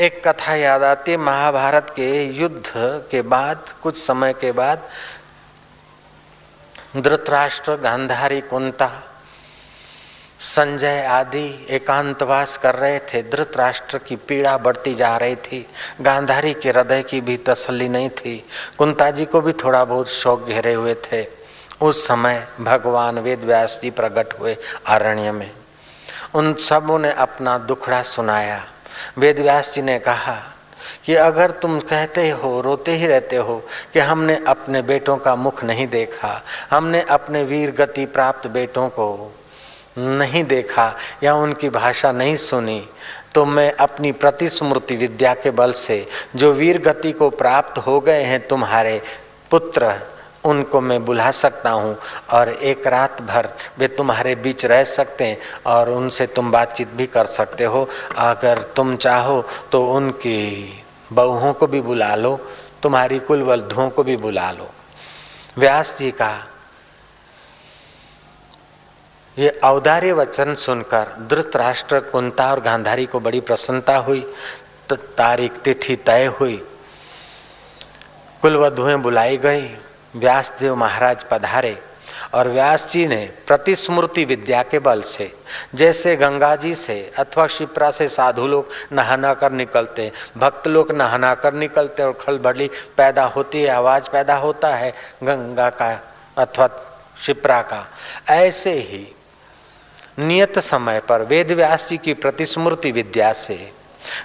एक कथा याद आती है, महाभारत के युद्ध के बाद, कुछ समय के बाद, धृतराष्ट्र, गांधारी, कुंता, संजय आदि एकांतवास कर रहे थे। धृतराष्ट्र की पीड़ा बढ़ती जा रही थी। गांधारी के हृदय की भी तसल्ली नहीं थी। कुंता जी को भी थोड़ा बहुत शौक घेरे हुए थे। उस समय भगवान वेद व्यास जी प्रकट हुए आरण्य में। उन सबों ने अपना दुखड़ा सुनाया। वेद व्यास जी ने कहा कि अगर तुम कहते हो, रोते ही रहते हो कि हमने अपने बेटों का मुख नहीं देखा, हमने अपने वीर गति प्राप्त बेटों को नहीं देखा या उनकी भाषा नहीं सुनी तो मैं अपनी प्रतिस्मृति विद्या के बल से जो वीर गति को प्राप्त हो गए हैं तुम्हारे पुत्र उनको मैं बुला सकता हूँ और एक रात भर वे तुम्हारे बीच रह सकते हैं और उनसे तुम बातचीत भी कर सकते हो। अगर तुम चाहो तो उनकी बहुओं को भी बुला लो, तुम्हारी कुल वल्धुओं को भी बुला लो। व्यास जी का ये औदार्य वचन सुनकर धृतराष्ट्र कुंता और गांधारी को बड़ी प्रसन्नता हुई। तारीख तिथि तय हुई। कुलवधुएँ बुलाई गई। व्यासदेव महाराज पधारे और व्यास जी ने प्रतिस्मृति विद्या के बल से, जैसे गंगा जी से अथवा शिप्रा से साधु लोग नहाना कर निकलते, भक्त लोग नहाना कर निकलते और खलबली पैदा होती है, आवाज़ पैदा होता है गंगा का अथवा शिप्रा का। ऐसे ही नियत समय पर वेद व्यास जी की प्रतिस्मृति विद्या से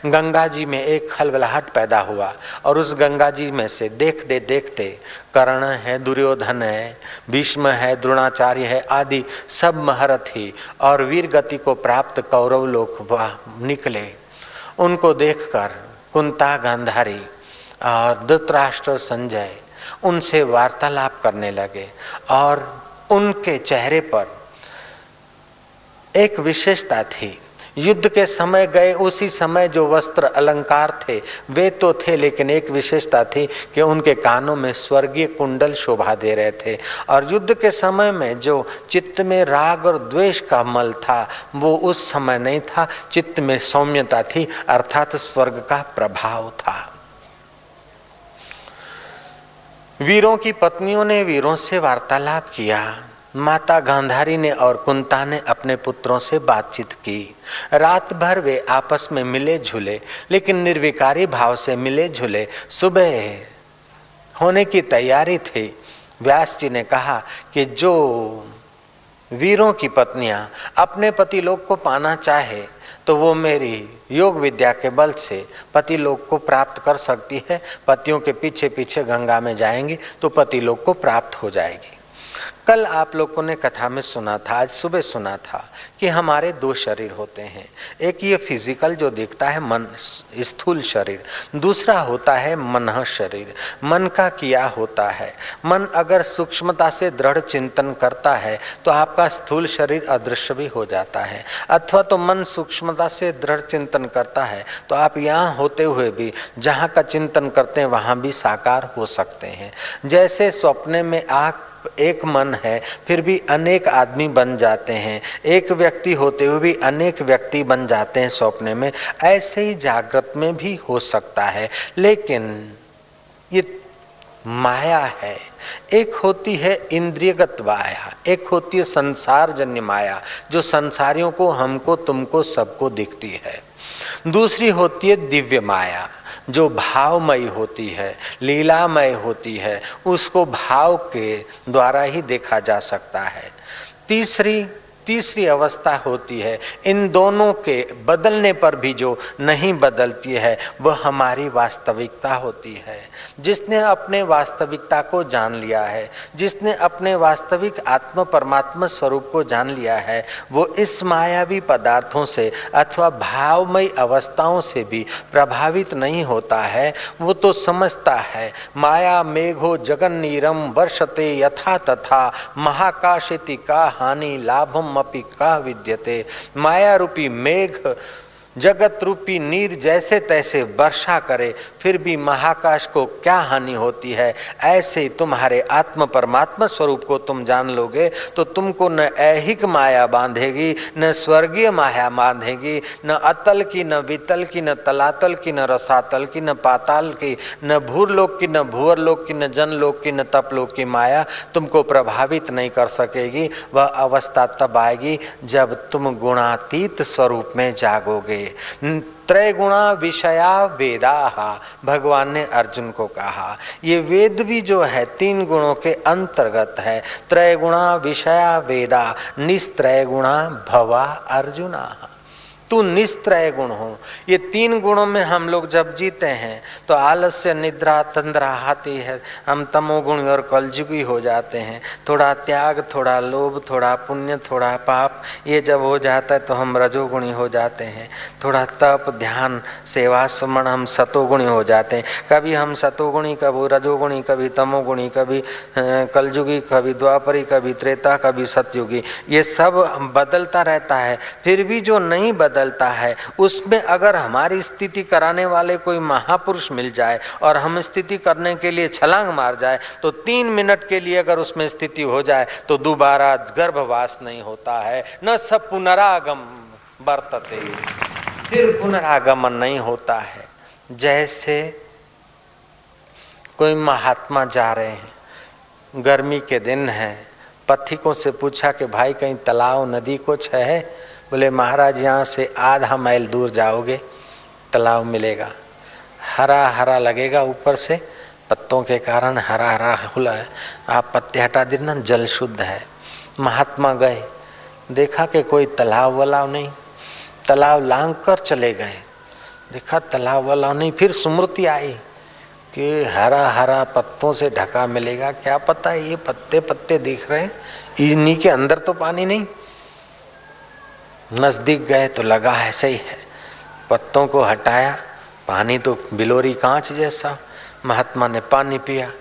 गंगा जी में एक खलबलाहट पैदा हुआ और उस गंगा जी में से देखते देखते कर्ण है, दुर्योधन है, भीष्म है, द्रोणाचार्य है आदि सब महारथी और वीर गति को प्राप्त कौरव लोग निकले। उनको देखकर कुंता गांधारी और धृतराष्ट्र संजय उनसे वार्तालाप करने लगे और उनके चेहरे पर एक विशेषता थी युद्ध के समय गए, उसी समय जो वस्त्र अलंकार थे, वे तो थे, लेकिन एक विशेषता थी कि उनके कानों में स्वर्गीय कुंडल शोभा दे रहे थे। और युद्ध के समय में जो चित्त में राग और द्वेष का मल था, वो उस समय नहीं था। चित्त में सौम्यता थी, अर्थात स्वर्ग का प्रभाव था। वीरों की पत्नियों ने वीरों से वार्तालाप किया। माता गांधारी ने और कुंता ने अपने पुत्रों से बातचीत की। रात भर वे आपस में मिले झूले, लेकिन निर्विकारी भाव से मिले झूले सुबह होने की तैयारी थी। व्यास जी ने कहा कि जो वीरों की पत्नियाँ अपने पति लोग को पाना चाहे तो वो मेरी योग विद्या के बल से पति लोग को प्राप्त कर सकती है। पतियों के पीछे पीछे गंगा में जाएँगी तो पति लोग को प्राप्त हो जाएगी। कल आप लोगों ने कथा में सुना था आज सुबह सुना था। कि हमारे दो शरीर होते हैं। एक ये फ़िज़िकल जो दिखता है मन, स्थूल शरीर, दूसरा होता है मन शरीर। मन का किया होता है। मन अगर सूक्ष्मता से दृढ़ चिंतन करता है तो आपका स्थूल शरीर अदृश्य भी हो जाता है। अथवा तो मन सूक्ष्मता से दृढ़ चिंतन करता है तो आप यहाँ होते हुए भी, जहाँ का चिंतन करते हैं, वहाँ भी साकार हो सकते हैं। जैसे स्वप्ने में आग एक मन है, फिर भी अनेक आदमी बन जाते हैं। एक व्यक्ति होते हुए भी अनेक व्यक्ति बन जाते हैं सपने में। ऐसे ही जागृत में भी हो सकता है। लेकिन ये माया है। एक होती है इंद्रियगत माया, एक होती है संसार जन्य माया, जो संसारियों को, हमको, तुमको, सबको दिखती है। दूसरी होती है दिव्य माया, जो भावमय होती है, लीलामय होती है, उसको भाव के द्वारा ही देखा जा सकता है। तीसरी तीसरी अवस्था होती है। इन दोनों के बदलने पर भी जो नहीं बदलती है, वह हमारी वास्तविकता होती है। जिसने अपने वास्तविकता को जान लिया है, जिसने अपने वास्तविक आत्म परमात्मा स्वरूप को जान लिया है, वो इस मायावी पदार्थों से अथवा भावमयी अवस्थाओं से भी प्रभावित नहीं होता है। वो तो समझता है, माया मेघो जगन नीरम वर्षते यथा तथा, महाकाशिति का हानि लाभम अपि का विद्यते? माया रूपी मेघ जगत रूपी नीर जैसे तैसे वर्षा करे, फिर भी महाकाश को क्या हानि होती है? ऐसे तुम्हारे आत्म परमात्मा स्वरूप को तुम जान लोगे तो तुमको न ऐहिक माया बांधेगी, न स्वर्गीय माया बांधेगी, न अतल की, न वितल की, न तलातल की, न रसातल की, न पाताल की, न भूरलोक की, न भूअर लोक की, न जनलोक की, न तपलोक की माया तुमको प्रभावित नहीं कर सकेगी। वह अवस्था तब आएगी जब तुम गुणातीत स्वरूप में जागोगे। त्रय गुणा विषया वेदा। भगवान ने अर्जुन को कहा, ये वेद भी जो है, तीन गुणों के अंतर्गत है। त्रय गुणा विषया वेदा निस्त्रय गुणा भवा अर्जुना। तू निस्त्रय गुण हो। ये तीन गुणों में हम लोग जब जीते हैं तो आलस्य, निद्रा, तंद्रा आती है। हम तमोगुणी और कलजुगी हो जाते हैं। थोड़ा त्याग, थोड़ा लोभ, थोड़ा पुण्य, थोड़ा पाप, ये जब हो जाता है तो हम रजोगुणी हो जाते हैं। थोड़ा तप, ध्यान सेवा सुमन हम सतोगुणी हो जाते हैं। कभी हम सतोगुणी, कभी रजोगुणी, कभी तमोगुणी, कभी कलजुगी कभी द्वापरी, कभी त्रेता, कभी सतयुगी। ये सब बदलता रहता है। फिर भी जो नहीं बदल बदलता है। उसमें अगर हमारी स्थिति कराने वाले कोई महापुरुष मिल जाए और हम स्थिति करने के लिए छलांग मार जाए तो तीन मिनट के लिए अगर उसमें स्थिति हो जाए तो दोबारा गर्भवास नहीं होता है। न सब पुनरागम बरतते, फिर पुनरागमन नहीं होता है। जैसे कोई महात्मा जा रहे हैं, गर्मी के दिन है, पथिकों से पूछा कि, भाई, कहीं तालाब, नदी कुछ है? बोले, महाराज, यहाँ से आधा माइल दूर जाओगे, तालाब मिलेगा। हरा हरा लगेगा ऊपर से, पत्तों के कारण हरा हरा खुला है। आप पत्ते हटा देना, जल शुद्ध है। महात्मा गए। देखा कि कोई तालाब वालाव नहीं। तालाब लांग कर चले गए। देखा तालाब वाला नहीं, फिर स्मृति आई कि हरा हरा पत्तों से ढका मिलेगा। क्या पता है ये पत्ते पत्ते दिख रहे हैं। इन्हीं के अंदर तो पानी नहीं। नज़दीक गए तो लगा है, सही है। पत्तों को हटाया, पानी तो बिलोरी कांच जैसा। महात्मा ने पानी पिया।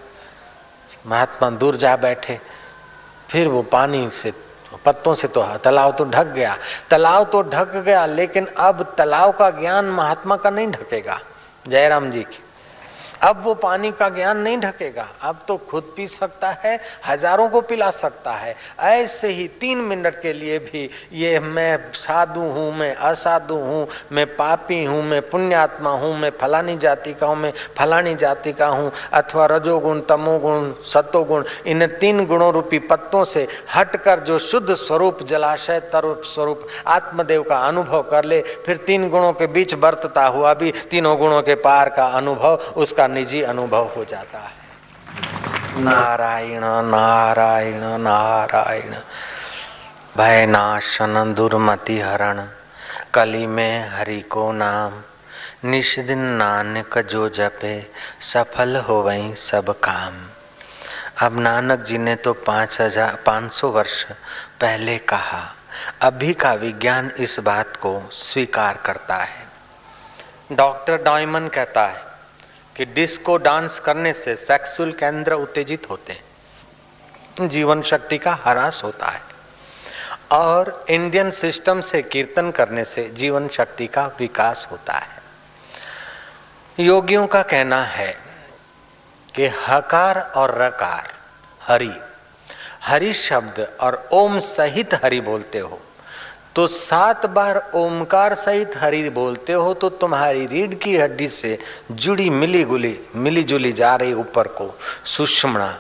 महात्मा दूर जा बैठे। फिर वो पानी से, पत्तों से तो तालाब तो ढक गया। तालाब तो ढक गया, लेकिन अब तालाब का ज्ञान महात्मा का नहीं ढकेगा। जयराम जी की अब वो पानी का ज्ञान नहीं ढकेगा। अब तो खुद पी सकता है, हज़ारों को पिला सकता है। ऐसे ही तीन मिनट के लिए भी ये मैं साधु हूँ, मैं असाधु हूँ, मैं पापी हूँ, मैं पुण्यात्मा हूँ, मैं फलानी जाति का हूँ मैं फलानी जाति का हूँ, अथवा रजोगुण, तमोगुण, सतोगुण, इन तीन गुणों रूपी पत्तों से हटकर जो शुद्ध स्वरूप, जलाशय तरुप स्वरूप, आत्मदेव का अनुभव कर ले, फिर तीन गुणों के बीच बरतता हुआ भी, तीनों गुणों के पार का अनुभव, उसका निजी अनुभव हो जाता है। नारायण नारायण नारायण भय नाशन दुर्मति हरण कली में हरि को नाम, निष्दिन नानक जो जपे, सफल हो वही सब काम। अब नानक जी ने तो पाँच हज़ार, पाँच सौ वर्ष पहले कहा, अभी का विज्ञान इस बात को स्वीकार करता है। डॉक्टर डॉयमन कहता है कि डिस्को डांस करने से सेक्सुअल केंद्र उत्तेजित होते हैं। जीवन शक्ति का हरास होता है। और इंडियन सिस्टम से कीर्तन करने से जीवन शक्ति का विकास होता है। योगियों का कहना है कि हकार और रकार, हरि हरि शब्द और ओम सहित हरि बोलते हो। तो सात बार ओमकार सहित हरि बोलते हो तो तुम्हारी रीढ़ की हड्डी से जुड़ी मिली गुली मिली जुली जा रही ऊपर को। सुषमणा,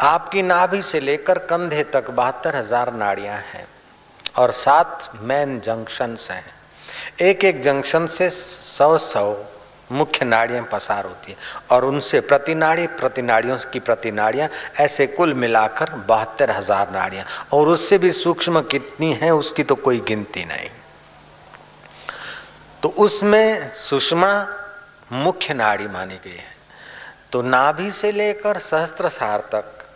आपकी नाभि से लेकर कंधे तक बहत्तर हज़ार नाड़ियाँ हैं और सात मेन जंक्शंस हैं। एक एक जंक्शन से सौ सौ मुख्य नाड़ियाँ पसार होती है। और उनसे प्रति नाड़ी प्रति नाड़ियों की प्रति नाड़ियाँ ऐसे कुल मिलाकर बहत्तर हज़ार नाड़ियाँ। और उससे भी सूक्ष्म कितनी है, उसकी तो कोई गिनती नहीं। तो उसमें सुषमा मुख्य नाड़ी मानी गई है। तो नाभि से लेकर सहस्त्र सार तक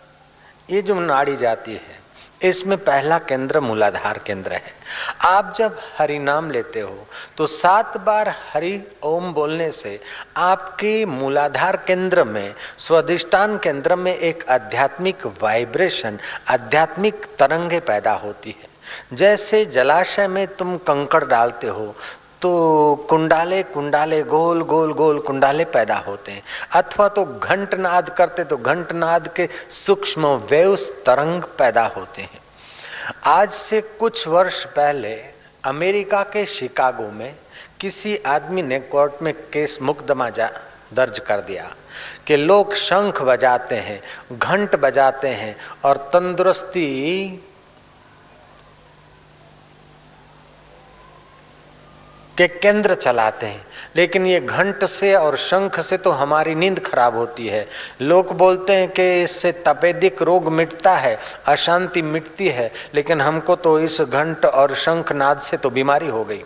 ये जो नाड़ी जाती है इसमें पहला केंद्र मूलाधार केंद्र है। आप जब हरि नाम लेते हो तो सात बार हरि ओम बोलने से आपके मूलाधार केंद्र में स्वादिष्टान केंद्र में एक आध्यात्मिक वाइब्रेशन, आध्यात्मिक तरंगे पैदा होती है। जैसे जलाशय में तुम कंकड़ डालते हो तो कुंडाले कुंडाले, गोल गोल गोल कुंडाले पैदा होते हैं। अथवा तो घंटनाद करते तो घंटनाद के सूक्ष्म वेव्स तरंग पैदा होते हैं। आज से कुछ वर्ष पहले अमेरिका के शिकागो में किसी आदमी ने कोर्ट में केस मुकदमा जा दर्ज कर दिया कि लोग शंख बजाते हैं, घंट बजाते हैं और तंदुरुस्ती के केंद्र चलाते हैं। लेकिन ये घंट से और शंख से तो हमारी नींद खराब होती है। लोग बोलते हैं कि इससे तपेदिक रोग मिटता है, अशांति मिटती है, लेकिन हमको तो इस घंट और शंख नाद से तो बीमारी हो गई।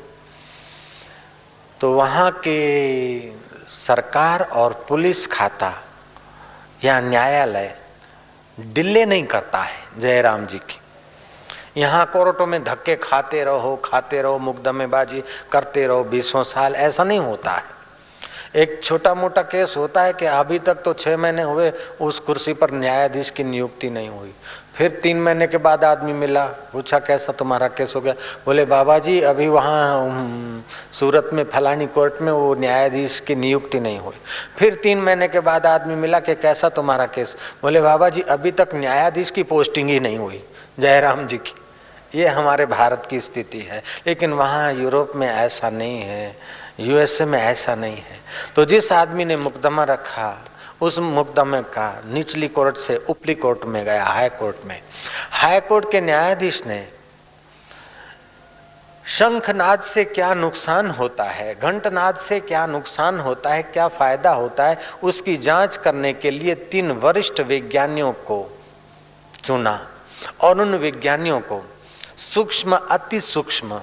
तो वहाँ के सरकार और पुलिस खाता या न्यायालय डिले नहीं करता है, जयराम जी की। यहाँ कोर्टों में धक्के खाते रहो खाते रहो मुकदमेबाजी करते रहो, बीसों साल ऐसा नहीं होता है। एक छोटा मोटा केस होता है कि अभी तक तो छः महीने हुए, उस कुर्सी पर न्यायाधीश की नियुक्ति नहीं हुई। फिर तीन महीने के बाद आदमी मिला, पूछा, कैसा तुम्हारा केस हो गया? बोले बाबा जी अभी वहाँ सूरत में, फलानी कोर्ट में वो न्यायाधीश की नियुक्ति नहीं हुई। फिर तीन महीने के बाद आदमी मिला कि, कैसा तुम्हारा केस? बोले बाबा जी अभी तक न्यायाधीश की पोस्टिंग ही नहीं हुई। जयराम जी की। ये हमारे भारत की स्थिति है। लेकिन वहाँ यूरोप में ऐसा नहीं है। यूएसए में ऐसा नहीं है। तो जिस आदमी ने मुकदमा रखा, उस मुकदमे का निचली कोर्ट से उपली कोर्ट में गया, हाई कोर्ट में। हाई कोर्ट के न्यायाधीश ने शंखनाद से क्या नुकसान होता है, घंटनाद से क्या नुकसान होता है, क्या फ़ायदा होता है, उसकी जाँच करने के लिए तीन वरिष्ठ विज्ञानियों को चुना और उन विज्ञानियों को सूक्ष्म, अति सूक्ष्म।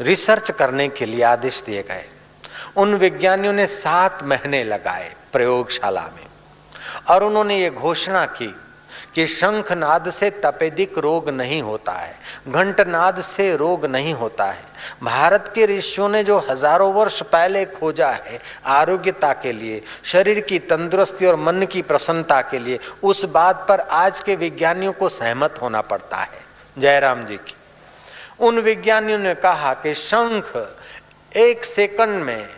रिसर्च करने के लिए आदेश दिए गए। उन विज्ञानियों ने सात महीने लगाए प्रयोगशाला में। और उन्होंने ये घोषणा की कि शंखनाद से तपेदिक रोग नहीं होता है, घंटनाद से रोग नहीं होता है। भारत के ऋषियों ने जो हज़ारों वर्ष पहले खोजा है आरोग्यता के लिए, शरीर की तंदुरुस्ती और मन की प्रसन्नता के लिए, उस बात पर आज के विज्ञानियों को सहमत होना पड़ता है। जयराम जी की। उन विज्ञानियों ने कहा कि शंख एक सेकंड में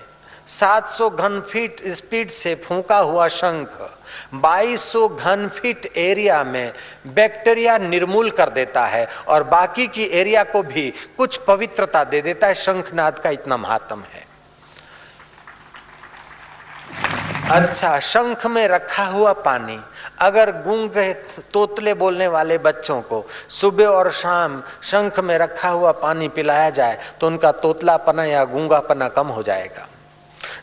700 घन फीट स्पीड से फूका हुआ शंख 2200 घन फीट एरिया में बैक्टीरिया निर्मूल कर देता है और बाकी की एरिया को भी कुछ पवित्रता दे देता है। शंखनाद का इतना महात्म है। अच्छा शंख में रखा हुआ पानी, अगर गूँगे तोतले बोलने वाले बच्चों को सुबह और शाम शंख में रखा हुआ पानी पिलाया जाए तो उनका तोतलापना या गूंगापना कम हो जाएगा।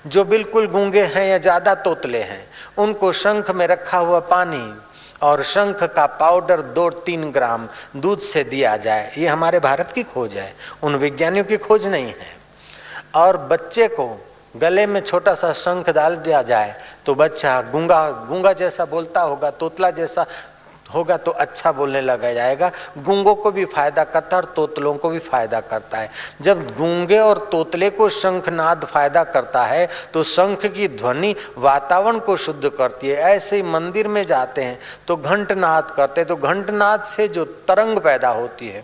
जो बिल्कुल गूँगे हैं या ज़्यादा तोतले हैं, उनको शंख में रखा हुआ पानी और शंख का पाउडर दो तीन ग्राम दूध से दिया जाए, ये हमारे भारत की खोज है, उन विज्ञानियों की खोज नहीं है। और बच्चे को गले में छोटा सा शंख डाल दिया जाए तो बच्चा गूँगा गूँगा जैसा बोलता होगा, तोतला जैसा होगा तो अच्छा बोलने लगा जाएगा। गूंगों को भी फ़ायदा करता है और तोतलों को भी फ़ायदा करता है। जब गूँगे और तोतले को शंखनाद फ़ायदा करता है तो शंख की ध्वनि वातावरण को शुद्ध करती है। ऐसे ही मंदिर में जाते हैं तो घंटनाद करते हैं। तो घंटनाद से जो तरंग पैदा होती है,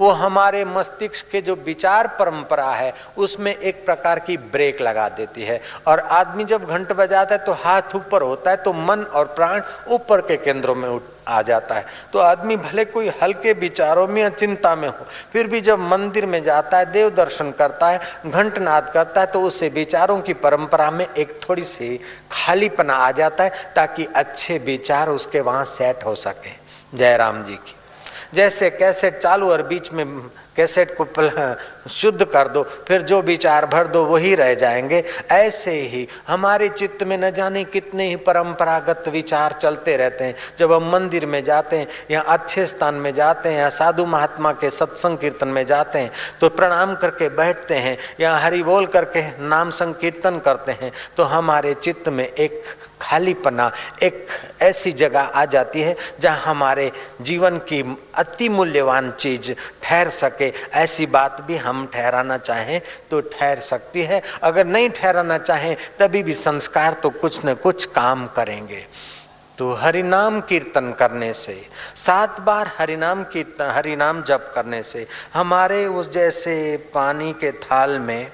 वो हमारे मस्तिष्क के जो विचार परंपरा है, उसमें एक प्रकार की ब्रेक लगा देती है। और आदमी जब घंट बजाता है तो हाथ ऊपर होता है तो मन और प्राण ऊपर के केंद्रों में उठ आ जाता है। तो आदमी भले कोई हल्के विचारों में या चिंता में हो, फिर भी जब मंदिर में जाता है, देव दर्शन करता है, घंटनाद करता है तो उससे विचारों की परंपरा में एक थोड़ी सी खालीपना आ जाता है, ताकि अच्छे विचार उसके वहाँ सेट हो सके। जयराम जी की। जैसे कैसेट चालू और बीच में कैसेट को शुद्ध कर दो, फिर जो विचार भर दो, वही रह जाएँगे। ऐसे ही हमारे चित्त में न जाने कितने ही परंपरागत विचार चलते रहते हैं। जब हम मंदिर में जाते हैं, या अच्छे स्थान में जाते हैं, या साधु महात्मा के सत्संग कीर्तन में जाते हैं तो प्रणाम करके बैठते हैं, या हरि बोल करके नाम संकीर्तन करते हैं तो हमारे चित्त में एक खालीपना एक ऐसी जगह आ जाती है जहाँ हमारे जीवन की अति मूल्यवान चीज़ ठहर सके। ऐसी बात भी हम ठहराना चाहें तो ठहर सकती है। अगर नहीं ठहराना चाहें, तभी भी संस्कार तो कुछ न कुछ काम करेंगे। तो हरिनाम कीर्तन करने से, सात बार हरिनाम कीर्तन, हरिनाम जप करने से, हमारे उस जैसे पानी के थाल में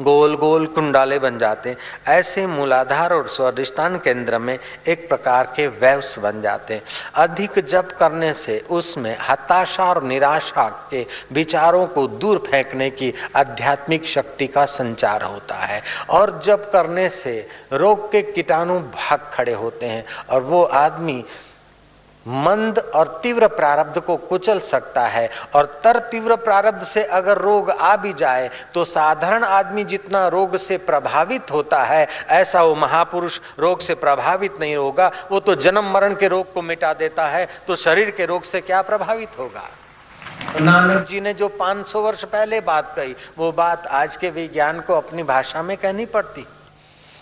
गोल गोल कुंडाले बन जाते हैं। ऐसे मूलाधार और स्वादिष्टान केंद्र में एक प्रकार के वैव्स बन जाते हैं। अधिक जप करने से उसमें हताशा और निराशा के विचारों को दूर फेंकने की आध्यात्मिक शक्ति का संचार होता है। और जप करने से रोग के कीटाणु भाग खड़े होते हैं और वो आदमी मंद और तीव्र प्रारब्ध को कुचल सकता है। और तर तीव्र प्रारब्ध से अगर रोग आ भी जाए तो साधारण आदमी जितना रोग से प्रभावित होता है, ऐसा वो महापुरुष रोग से प्रभावित नहीं होगा। वो तो जन्म मरण के रोग को मिटा देता है तो शरीर के रोग से क्या प्रभावित होगा? नानक जी ने जो 500 वर्ष पहले बात कही, वो बात आज के विज्ञान को अपनी भाषा में कहनी पड़ती।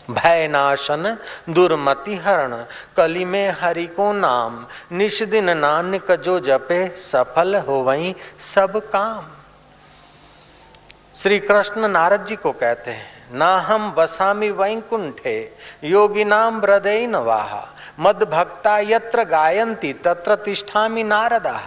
भय नाशन दुर्मति हरण, कली में हरि को नाम, निष्दिन नानक जो जपे, सफल हो वही सब काम। श्री कृष्ण नारद जी को कहते हैं, ना हम बसामी वैकुंठे, योगी नाम हृदय नवाहा मद भक्ता यत्र गायंती तत्र तिष्ठामी नारदा।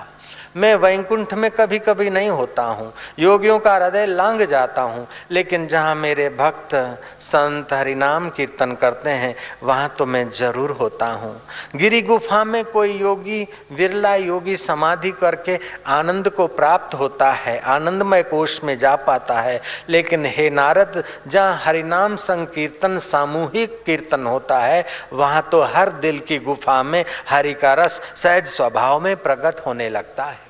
मैं वैकुंठ में कभी कभी नहीं होता हूँ। योगियों का हृदय लांग जाता हूँ। लेकिन जहाँ मेरे भक्त संत हरिनाम कीर्तन करते हैं, वहाँ तो मैं ज़रूर होता हूँ। गिरी गुफा में कोई योगी विरला योगी समाधि करके आनंद को प्राप्त होता है, आनंदमय कोष में जा पाता है। लेकिन हे नारद, जहाँ हरिनाम संकीर्तन, सामूहिक कीर्तन होता है, वहाँ तो हर दिल की गुफा में हरि का रस सहज स्वभाव में प्रकट होने लगता है।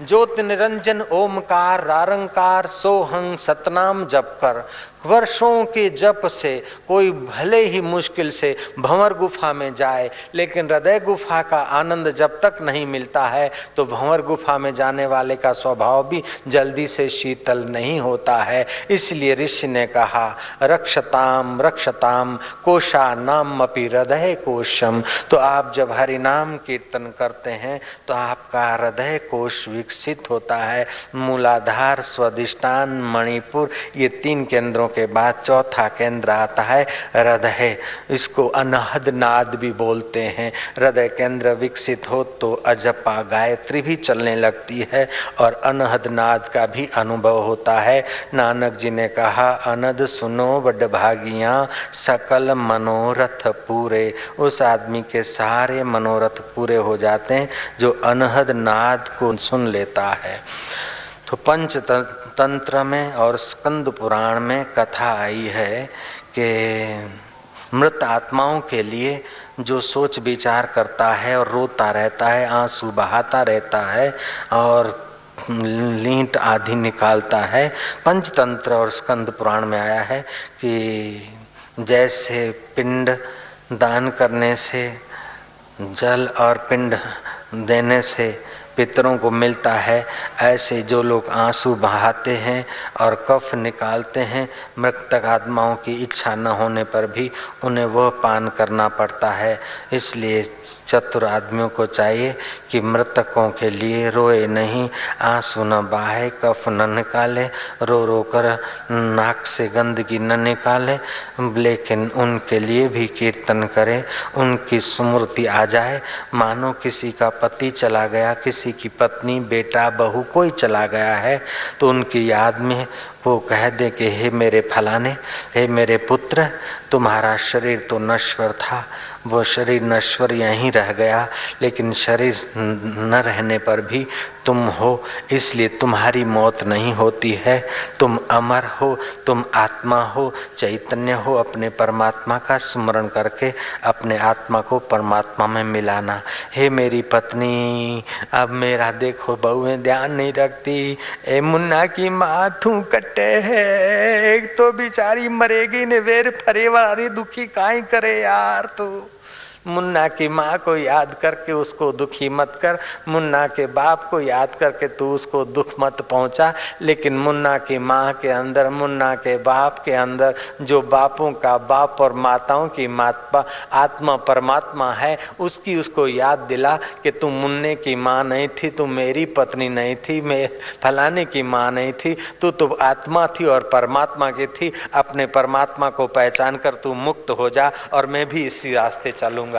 ज्योत निरंजन ओमकार रारंकार सोहंग सतनाम जप कर वर्षों के जप से, कोई भले ही मुश्किल से भंवर गुफा में जाए, लेकिन हृदय गुफा का आनंद जब तक नहीं मिलता है तो भंवर गुफा में जाने वाले का स्वभाव भी जल्दी से शीतल नहीं होता है। इसलिए ऋषि ने कहा, रक्षताम रक्षताम कोशा नाम अपी हृदय कोशम। तो आप जब हरि नाम कीर्तन करते हैं तो आपका हृदय कोश विकसित होता है। मूलाधार, स्वादिष्टान, मणिपुर, ये तीन केंद्रों के बाद चौथा केंद्र आता है हृदय। इसको अनहद नाद भी बोलते हैं। हृदय केंद्र विकसित हो तो अजपा गायत्री भी चलने लगती है और अनहद नाद का भी अनुभव होता है। नानक जी ने कहा, अनद सुनो बड भागिया, सकल मनोरथ पूरे। उस आदमी के सारे मनोरथ पूरे हो जाते हैं जो अनहद नाद को सुन लेता है। तो पंच तंत्र में और स्कंद पुराण में कथा आई है कि मृत आत्माओं के लिए जो सोच विचार करता है और रोता रहता है, आँसू बहाता रहता है और लींट आदि निकालता है। पंचतंत्र और स्कंद पुराण में आया है कि जैसे पिंड दान करने से, जल और पिंड देने से पितरों को मिलता है, ऐसे जो लोग आँसू बहाते हैं और कफ निकालते हैं, मृतक आत्माओं की इच्छा न होने पर भी उन्हें वह पान करना पड़ता है। इसलिए चतुर आदमियों को चाहिए कि मृतकों के लिए रोए नहीं, आँसू न बहाए, कफ न निकाले, रो रो कर नाक से गंदगी न निकाले, लेकिन उनके लिए भी कीर्तन करें, उनकी स्मृति आ जाए। मानो किसी का पति चला गया, किसी की पत्नी, बेटा, बहू, कोई चला गया है तो उनकी याद में वो कह दे कि, हे मेरे फलाने, हे मेरे पुत्र, तुम्हारा शरीर तो नश्वर था वो शरीर नश्वर यहीं रह गया, लेकिन शरीर न रहने पर भी तुम हो, इसलिए तुम्हारी मौत नहीं होती है। तुम अमर हो, तुम आत्मा हो, चैतन्य हो, अपने परमात्मा का स्मरण करके अपने आत्मा को परमात्मा में मिलाना। हे मेरी पत्नी, अब मेरा देखो बहू, में ध्यान नहीं रखती। ए मुन्ना की माथू कटे है, एक तो बिचारी मरेगी ने वेर फरे वाली दुखी काई करे यार तू। मुन्ना की माँ को याद करके उसको दुखी मत कर। मुन्ना के बाप को याद करके तू उसको दुख मत पहुँचा। लेकिन मुन्ना की माँ के अंदर, मुन्ना के बाप के अंदर जो बापों का बाप और माताओं की माता आत्मा परमात्मा है, उसकी उसको याद दिला कि तू मुन्ने की माँ नहीं थी, तू मेरी पत्नी नहीं थी, मैं फलाने की माँ नहीं थी। तू तो आत्मा थी और परमात्मा की थी। अपने परमात्मा को पहचान कर तू मुक्त हो जा और मैं भी इसी रास्ते चलूँगा।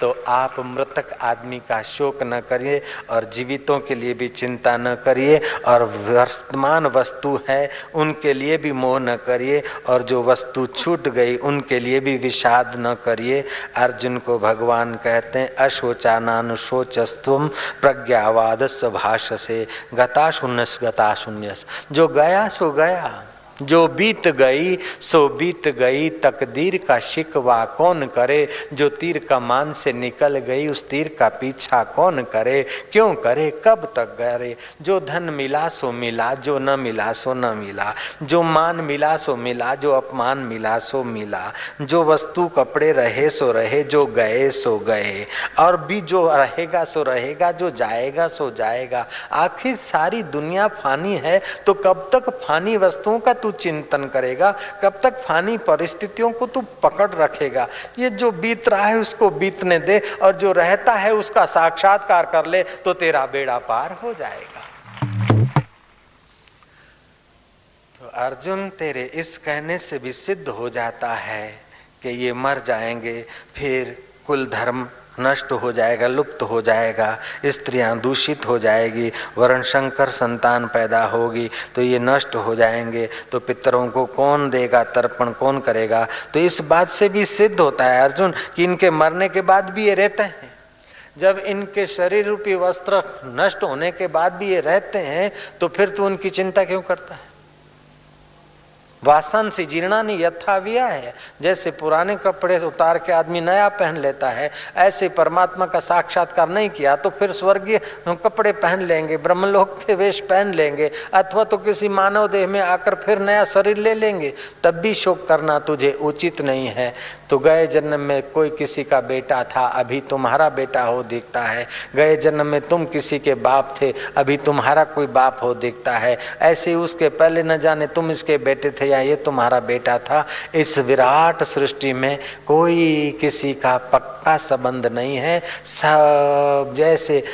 तो आप मृतक आदमी का शोक न करिए और जीवितों के लिए भी चिंता न करिए और वर्तमान वस्तु है, उनके लिए भी मोह न करिए और जो वस्तु छूट गई, उनके लिए भी विषाद न करिए। अर्जुन को भगवान कहते हैं अशोचानुशोचस्तुम प्रज्ञावाद स्वभाष से गता शून्य गता शून्य जो गया, सो गया। जो बीत गई, सो बीत गई। तकदीर का शिकवा कौन करे? जो तीर कमान से निकल गई, उस तीर का पीछा कौन करे? क्यों करे? कब तक करे? जो धन मिला, सो मिला। जो न मिला, सो न मिला। जो मान मिला, सो मिला। जो अपमान मिला, सो मिला। जो वस्तु कपड़े रहे, सो रहे। जो गए, सो गए। और भी जो रहेगा, सो रहेगा। जो जाएगा, सो जाएगा। आखिर सारी दुनिया फानी है तो कब तक फानी वस्तुओं का तू चिंतन करेगा, कब तक फानी परिस्थितियों को तू पकड़ रखेगा। ये जो बीत रहा है उसको बीतने दे और जो रहता है उसका साक्षात्कार कर ले तो तेरा बेड़ा पार हो जाएगा। तो अर्जुन तेरे इस कहने से भी सिद्ध हो जाता है कि ये मर जाएँगे, फिर कुल धर्म नष्ट हो जाएगा, लुप्त हो जाएगा, स्त्रियाँ दूषित हो जाएगी, वर्ण शंकर संतान पैदा होगी तो ये नष्ट हो जाएँगे तो पितरों को कौन देगा, तर्पण कौन करेगा? तो इस बात से भी सिद्ध होता है अर्जुन, कि इनके मरने के बाद भी ये रहते हैं। जब इनके शरीर रूपी वस्त्र नष्ट होने के बाद भी ये रहते हैं तो फिर तू उनकी चिंता क्यों करता है? वासन से जीर्णानी यथाविया है। जैसे पुराने कपड़े उतार के आदमी नया पहन लेता है, ऐसे परमात्मा का साक्षात्कार नहीं किया तो फिर स्वर्गीय कपड़े पहन लेंगे, ब्रह्मलोक के वेश पहन लेंगे, अथवा तो किसी मानव देह में आकर फिर नया शरीर ले लेंगे। तब भी शोक करना तुझे उचित नहीं है। तो गए जन्म में कोई किसी का बेटा था, अभी तुम्हारा बेटा हो दिखता है। गए जन्म में तुम किसी के बाप थे, अभी तुम्हारा कोई बाप हो दिखता है। ऐसे उसके पहले न जाने तुम इसके बेटे थे या ये तुम्हारा बेटा था। इस विराट सृष्टि में कोई किसी का पक्का संबंध नहीं है। सब जैसे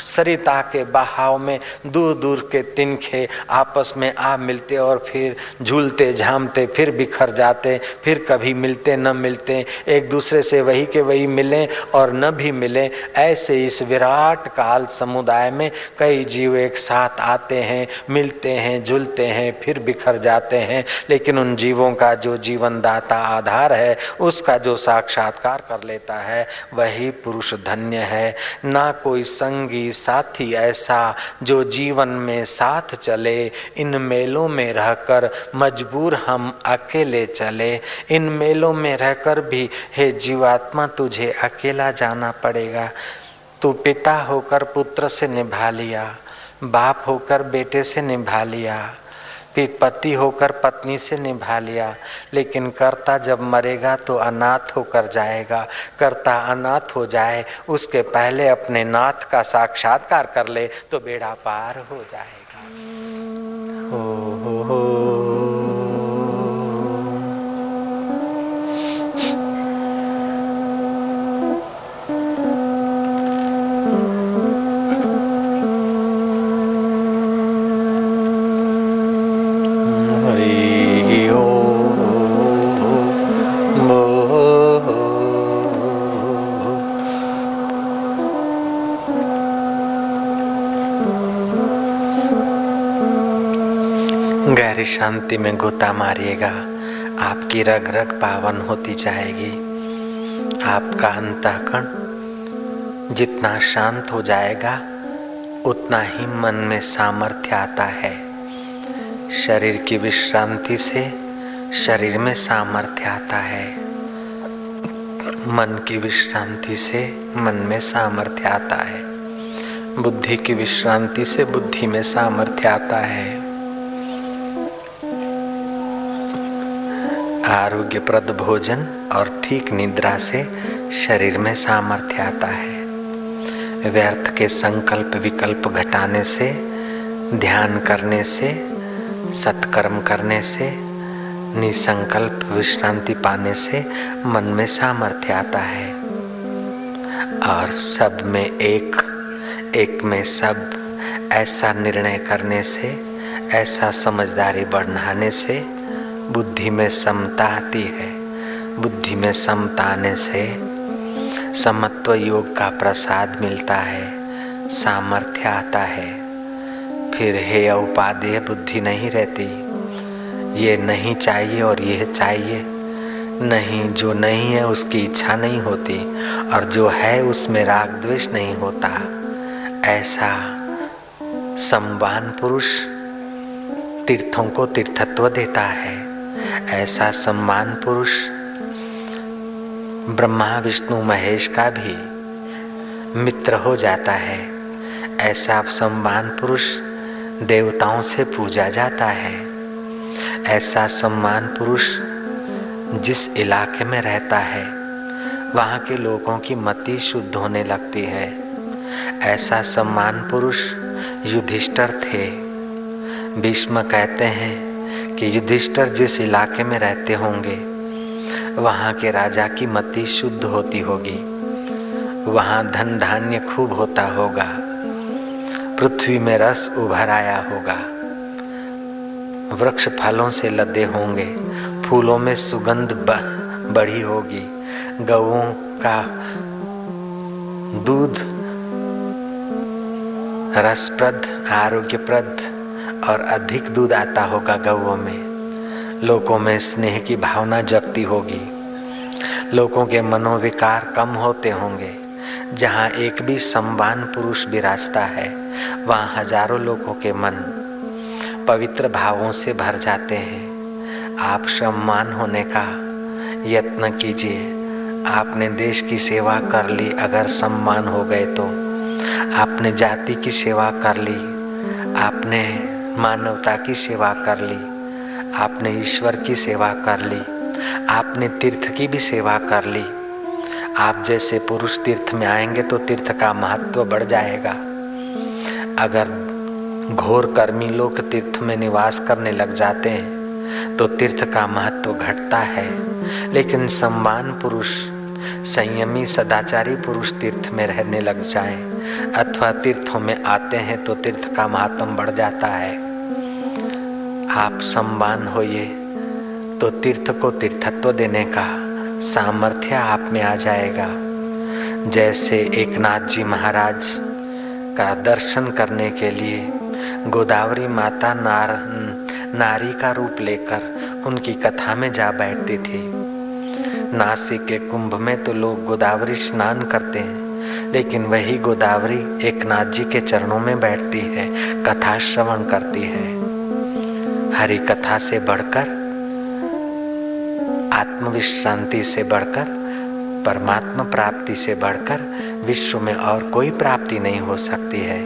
सरिता के बहाव में दूर दूर के तिनखे आपस में आ मिलते और फिर झूलते, झामते, फिर बिखर जाते, फिर कभी मिलते, न मिलते। एक दूसरे से वही के वही मिलें और न भी मिलें। ऐसे इस विराट काल समुदाय में कई जीव एक साथ आते हैं, मिलते हैं, झुलते हैं, फिर बिखर जाते हैं। लेकिन उन जीवों का जो जीवनदाता आधार है, उसका जो साक्षात्कार कर लेता है, वही पुरुष धन्य है। ना कोई संगी साथी, ऐसा जो जीवन में साथ चले, इन मेलों में रहकर मजबूर हम अकेले चले। इन मेलों में रहकर भी, हे जीवात्मा, तुझे अकेला जाना पड़ेगा। तू पिता होकर, पुत्र से निभा लिया, बाप होकर, बेटे से निभा लिया। पति होकर पत्नी से निभा लिया। लेकिन कर्ता जब मरेगा तो अनाथ होकर जाएगा। कर्ता अनाथ हो जाए, उसके पहले अपने नाथ का साक्षात्कार कर ले तो बेड़ा पार हो जाएगा। हो हो हो। शांति में गोता मारिएगा। आपकी रग रग पावन होती जाएगी। आपका अंतःकरण जितना शांत हो जाएगा, उतना ही मन में सामर्थ्य आता है। शरीर की विश्रांति से शरीर में सामर्थ्य आता है। मन की विश्रांति से मन में सामर्थ्य आता है। बुद्धि की विश्रांति से बुद्धि में सामर्थ्य आता है। आरोग्यप्रद भोजन और ठीक निद्रा से शरीर में सामर्थ्य आता है। व्यर्थ के संकल्प विकल्प घटाने से, ध्यान करने से, सत्कर्म करने से, निसंकल्प विश्रांति पाने से मन में सामर्थ्य आता है। और सब में एक एक में सब, ऐसा निर्णय करने से, ऐसा समझदारी बढ़ाने से बुद्धि में समता आती है। बुद्धि में समता आने से समत्व योग का प्रसाद मिलता है, सामर्थ्य आता है। फिर हे उपादेय बुद्धि नहीं रहती। ये नहीं चाहिए और ये चाहिए। नहीं, जो नहीं है, उसकी इच्छा नहीं होती और जो है, उसमें राग द्वेष नहीं होता। ऐसा सम्मान पुरुष तीर्थों को तीर्थत्व देता है। ऐसा सम्मान पुरुष, ब्रह्मा, विष्णु, महेश का भी मित्र हो जाता है। ऐसा सम्मान पुरुष देवताओं से पूजा जाता है। ऐसा सम्मान पुरुष जिस इलाके में रहता है, वहाँ के लोगों की मति शुद्ध होने लगती है। ऐसा सम्मान पुरुष युधिष्ठर थे। भीष्म कहते हैं कि युधिष्ठर जिस इलाके में रहते होंगे, वहाँ के राजा की मति शुद्ध होती होगी। वहाँ धन धान्य खूब होता होगा। पृथ्वी में रस उभर आया होगा। वृक्ष फलों से लदे होंगे। फूलों में सुगंध बढ़ी होगी। गऊ का दूध रसप्रद, आरोग्यप्रद और अधिक दूध आता होगा गौओं में। लोगों में स्नेह की भावना जगती होगी। लोगों के मनोविकार कम होते होंगे। जहाँ एक भी सम्मान पुरुष विराजता है, वहाँ हज़ारों लोगों के मन पवित्र भावों से भर जाते हैं। आप सम्मान होने का यत्न कीजिए। आपने देश की सेवा कर ली, अगर सम्मान हो गए तो। आपने जाति की सेवा कर ली, आपने मानवता की सेवा कर ली। आपने ईश्वर की सेवा कर ली। आपने तीर्थ की भी सेवा कर ली। आप जैसे पुरुष तीर्थ में आएँगे तो तीर्थ का महत्व बढ़ जाएगा। अगर घोर कर्मी लोग तीर्थ में निवास करने लग जाते हैं तो तीर्थ का महत्व घटता है। लेकिन सम्मान पुरुष, संयमी, सदाचारी पुरुष तीर्थ में रहने लग जाएँ, अथवा तीर्थों में आते हैं तो तीर्थ का महत्व बढ़ जाता है। आप सम्मान होइए। तो तीर्थ को तीर्थत्व देने का सामर्थ्य आप में आ जाएगा। जैसे एक नाथ जी महाराज का दर्शन करने के लिए गोदावरी माता नार, नारी का रूप लेकर उनकी कथा में जा बैठती थी। नासिक के कुंभ में तो लोग गोदावरी स्नान करते हैं, लेकिन वही गोदावरी एक नाथ जी के चरणों में बैठती है, कथा श्रवण करती है। हरि कथा से बढ़कर, आत्मविश्रांति से बढ़कर, परमात्मा प्राप्ति से बढ़कर विश्व में और कोई प्राप्ति नहीं हो सकती है।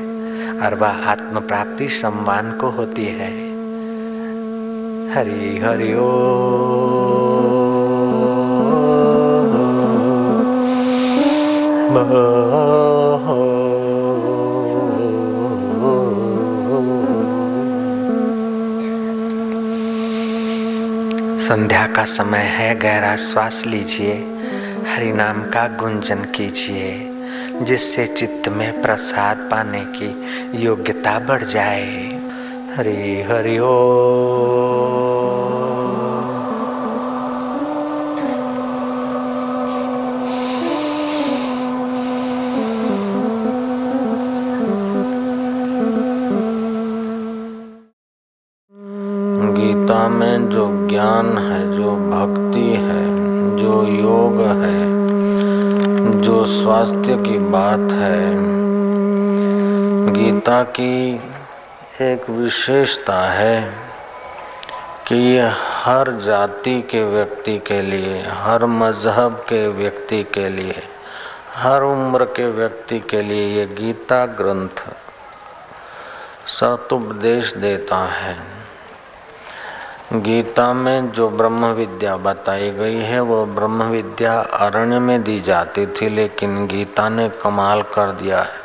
और वह आत्म प्राप्ति सम्मान को होती है। हरि हरि, ओ। संध्या का समय है, गहरा श्वास लीजिए। हरि नाम का गुंजन कीजिए, जिससे चित्त में प्रसाद पाने की योग्यता बढ़ जाए। हरि हरि है। गीता की एक विशेषता है कि ये हर जाति के व्यक्ति के लिए, हर मज़हब के व्यक्ति के लिए, हर उम्र के व्यक्ति के लिए ये गीता ग्रंथ सतुपदेश देता है। गीता में जो ब्रह्म विद्या बताई गई है, वो ब्रह्म विद्या अरण्य में दी जाती थी, लेकिन गीता ने कमाल कर दिया है।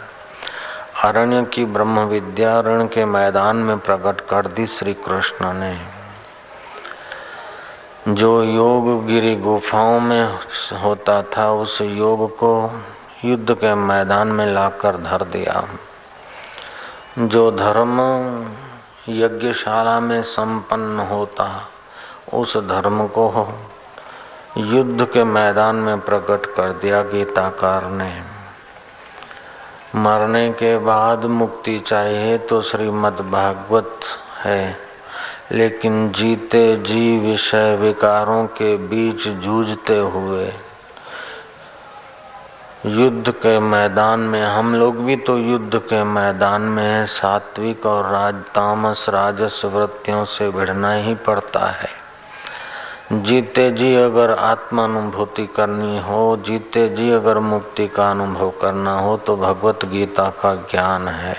अरण्य की ब्रह्म विद्या रण के मैदान में प्रकट कर दी श्री कृष्ण ने। जो योग गिरी गुफाओं में होता था, उस योग को युद्ध के मैदान में लाकर धर दिया। जो धर्म यज्ञशाला में संपन्न होता उस धर्म को युद्ध के मैदान में प्रकट कर दिया गीताकार ने। मरने के बाद मुक्ति चाहिए तो श्रीमद् भागवत है, लेकिन जीते जी विषय विकारों के बीच जूझते हुए युद्ध के मैदान में, हम लोग भी तो युद्ध के मैदान में है। सात्विक और राज, तामस, राजस वृत्तियों से भिड़ना ही पड़ता है। जीते जी अगर आत्मानुभूति करनी हो, जीते जी अगर मुक्ति का अनुभव करना हो तो भगवत गीता का ज्ञान है।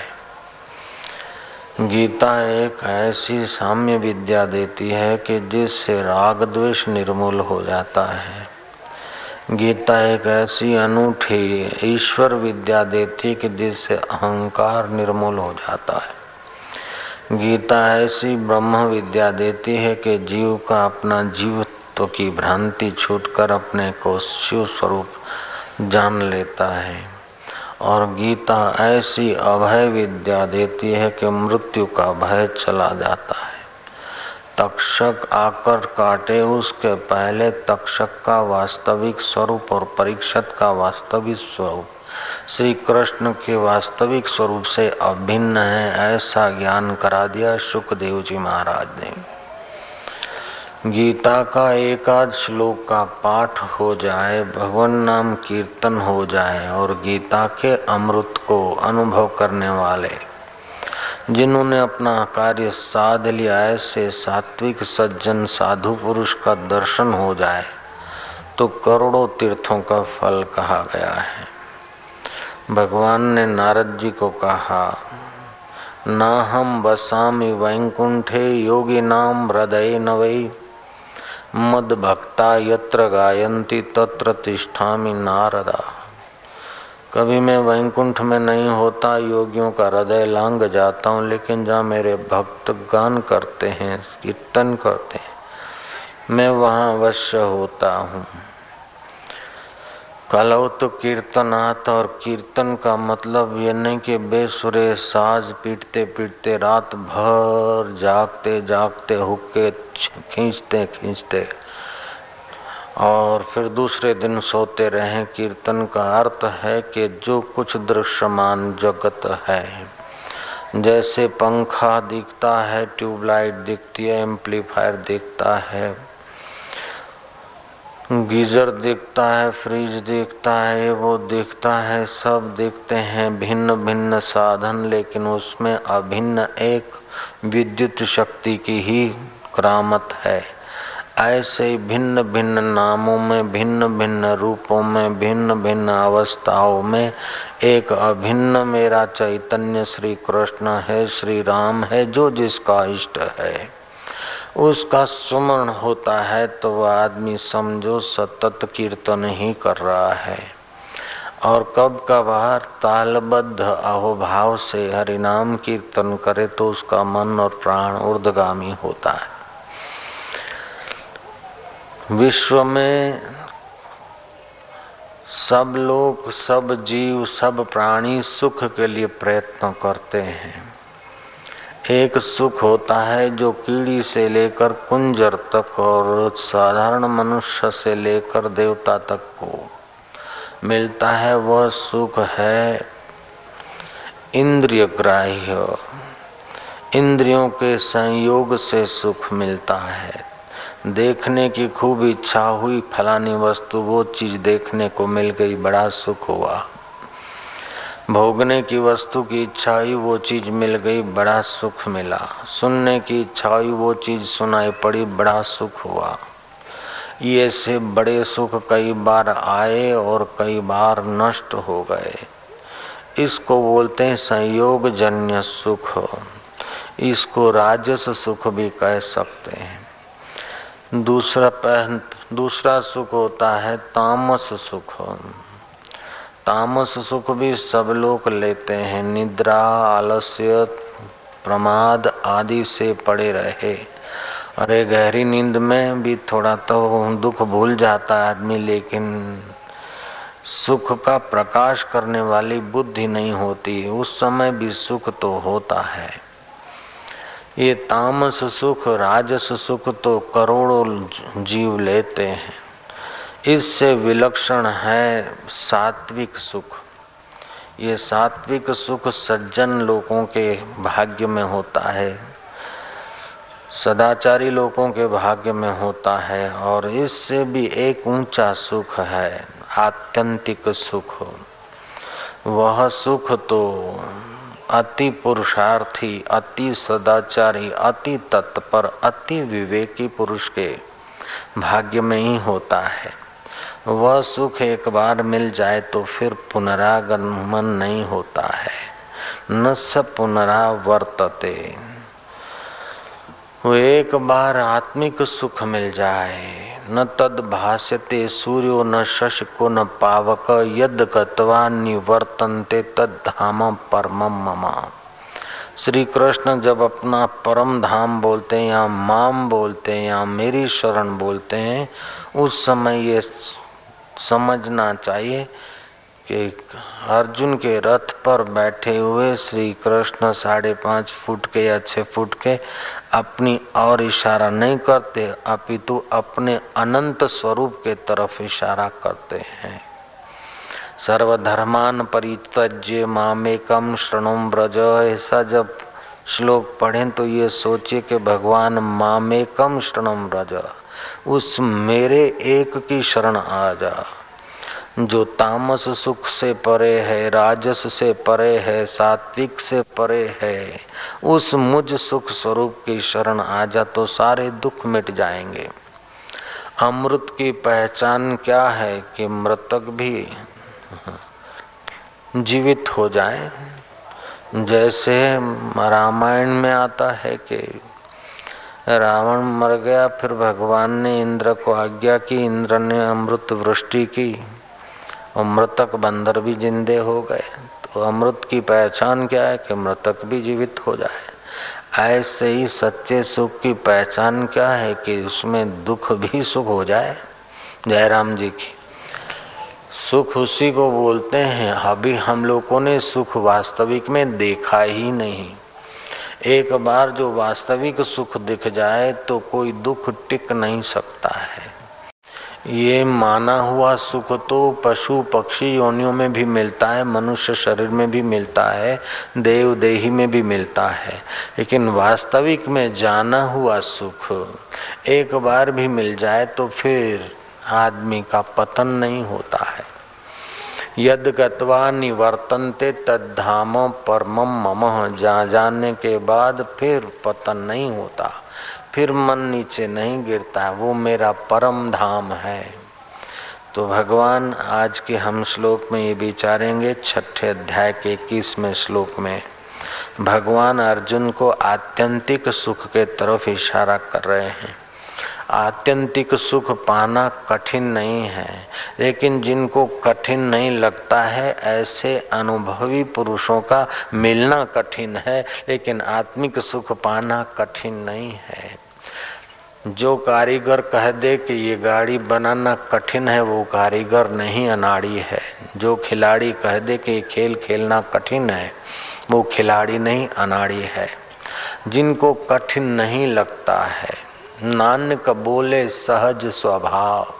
गीता एक ऐसी साम्य विद्या देती है कि जिससे राग द्वेष निर्मूल हो जाता है। गीता एक ऐसी अनूठी ईश्वर विद्या देती कि जिससे अहंकार निर्मूल हो जाता है। गीता ऐसी ब्रह्म विद्या देती है कि जीव का अपना जीवत्व की भ्रांति छूटकर अपने को शिव स्वरूप जान लेता है। और गीता ऐसी अभय विद्या देती है कि मृत्यु का भय चला जाता है। तक्षक आकर काटे उसके पहले तक्षक का वास्तविक स्वरूप और परीक्षत का वास्तविक स्वरूप। श्री कृष्ण के वास्तविक स्वरूप से अभिन्न है, ऐसा ज्ञान करा दिया सुखदेव जी महाराज ने। गीता का एकाद श्लोक का पाठ हो जाए, भगवान नाम कीर्तन हो जाए और गीता के अमृत को अनुभव करने वाले जिन्होंने अपना कार्य साध लिया, ऐसे सात्विक सज्जन साधु पुरुष का दर्शन हो जाए तो करोड़ों तीर्थों का फल कहा गया है। भगवान ने नारद जी को कहा, ना हम बसामी वैकुंठे योगी नाम हृदय नवई मद भक्ता यत्र गायंती तत्र तिष्ठामी नारदा। कभी मैं वैकुंठ में नहीं होता, योगियों का हृदय लांग जाता हूँ, लेकिन जहाँ मेरे भक्त गान करते हैं, कीर्तन करते हैं, मैं वहाँ अवश्य होता हूँ। कलौ तो कीर्तनाथ और कीर्तन का मतलब ये नहीं कि बेसुरे साज पीटते पीटते रात भर जागते जागते हुक्के खींचते खींचते और फिर दूसरे दिन सोते रहें। कीर्तन का अर्थ है कि जो कुछ दृश्यमान जगत है। जैसे पंखा दिखता है, ट्यूबलाइट दिखती है, एम्पलीफायर दिखता है, गीजर दिखता है, फ्रिज दिखता है, वो दिखता है, सब दिखते हैं भिन्न भिन्न साधन, लेकिन उसमें अभिन्न एक विद्युत शक्ति की ही करामत है। ऐसे भिन्न भिन्न नामों में, भिन्न भिन्न रूपों में, भिन्न भिन्न अवस्थाओं में एक अभिन्न मेरा चैतन्य श्री कृष्ण है श्री राम है, जो जिसका इष्ट है। उसका सुमरण होता है तो वह आदमी समझो सतत कीर्तन ही कर रहा है। और कब कभार तालबद्ध अहोभाव से हरिनाम कीर्तन करे तो उसका मन और प्राण ऊर्धगामी होता है। विश्व में सब लोग, सब जीव, सब प्राणी सुख के लिए प्रयत्न करते हैं। एक सुख होता है जो कीड़ी से लेकर कुंजर तक और साधारण मनुष्य से लेकर देवता तक को मिलता है। वह सुख है इंद्रिय ग्राह्य इंद्रियों के संयोग से सुख मिलता है। देखने की खूब इच्छा हुई, फलानी वस्तु, वो चीज़ देखने को मिल गई, बड़ा सुख हुआ। भोगने की वस्तु की इच्छा हुई, वो चीज़ मिल गई, बड़ा सुख मिला। सुनने की इच्छा हुई, वो चीज़ सुनाई पड़ी, बड़ा सुख हुआ। ये से बड़े सुख कई बार आए और कई बार नष्ट हो गए। इसको बोलते हैं संयोग जन्य सुख। इसको राजस सुख भी कह सकते हैं। दूसरा पहन, दूसरा सुख होता है तामस सुख। तामस सुख भी सब लोग लेते हैं, निद्रा, आलस्य, प्रमाद आदि से पड़े रहे। अरे, गहरी नींद में भी थोड़ा तो दुख भूल जाता है आदमी, लेकिन सुख का प्रकाश करने वाली बुद्धि नहीं होती। उस समय भी सुख तो होता है। ये तामस सुख, राजस सुख तो करोड़ों जीव लेते हैं। इससे विलक्षण है सात्विक सुख। ये सात्विक सुख सज्जन लोगों के भाग्य में होता है। सदाचारी लोगों के भाग्य में होता है और इससे भी एक ऊँचा सुख है, आत्यंतिक सुख। वह सुख तो अति पुरुषार्थी, अति सदाचारी, अति तत्पर, अति विवेकी पुरुष के भाग्य में ही होता है। वह सुख एक बार मिल जाए तो फिर पुनरागमन नहीं होता है। न स पुनरावर्तते। वो एक बार आत्मिक सुख मिल जाए न तद भाष्यते सूर्यो न शशको न पावक, यद गत्वा निवर्तनते तद धाम परम ममा। श्री कृष्ण जब अपना परम धाम बोलते हैं, या माम बोलते हैं, या मेरी शरण बोलते हैं, उस समय ये समझना चाहिए कि अर्जुन के रथ पर बैठे हुए श्री कृष्ण साढ़े पाँच फुट के या छः फुट के अपनी और इशारा नहीं करते, अपितु अपने अनंत स्वरूप के तरफ़ इशारा करते हैं। सर्वधर्मान परित्यज्य मामेकम श्रणुम ब्रज ऐसा जब श्लोक पढ़ें तो ये सोचे कि भगवान मामेकम श्रणुम ब्रज उस मेरे एक की शरण आ जा। जो तामस सुख से परे है, राजस से परे है, सात्विक से परे है, उस मुझ सुख स्वरूप की शरण आ जा तो सारे दुख मिट जाएँगे। अमृत की पहचान क्या है कि मृतक भी जीवित हो जाए? जैसे रामायण में आता है कि रावण मर गया, फिर भगवान ने इंद्र को आज्ञा की, इंद्र ने अमृत वृष्टि की। और मृतक बंदर भी जिंदे हो गए। तो अमृत की पहचान क्या है? कि मृतक भी जीवित हो जाए। ऐसे ही सच्चे सुख की पहचान क्या है? कि उसमें दुख भी सुख हो जाए। जयराम जी की। सुख उसी को बोलते हैं, अभी हम लोगों ने सुख वास्तविक में देखा ही नहीं। एक बार जो वास्तविक सुख दिख जाए तो कोई दुख टिक नहीं सकता है। ये माना हुआ सुख तो पशु पक्षी योनियों में भी मिलता है, मनुष्य शरीर में भी मिलता है, देव देही में भी मिलता है। लेकिन वास्तविक में जाना हुआ सुख एक बार भी मिल जाए तो फिर आदमी का पतन नहीं होता है। यद गत्वा निवर्तनते तद्धाम परम मम जा जाने के बाद फिर पतन नहीं होता। फिर मन नीचे नहीं गिरता, वो मेरा परम धाम है। तो भगवान, आज के हम श्लोक में ये विचारेंगे, छठे अध्याय के इक्कीसवें श्लोक में। भगवान अर्जुन को आत्यंतिक सुख के तरफ़ इशारा कर रहे हैं। आत्यंतिक सुख पाना कठिन नहीं है, लेकिन जिनको कठिन नहीं लगता है, ऐसे अनुभवी पुरुषों का मिलना कठिन है, लेकिन आत्मिक सुख पाना कठिन नहीं है। जो कारीगर कह दे कि ये गाड़ी बनाना कठिन है, वो कारीगर नहीं, अनाड़ी है। जो खिलाड़ी कह दे कि ये खेल खेलना कठिन है, वो खिलाड़ी नहीं, अनाड़ी है। जिनको कठिन नहीं लगता है। नानक बोले, सहज स्वभाव।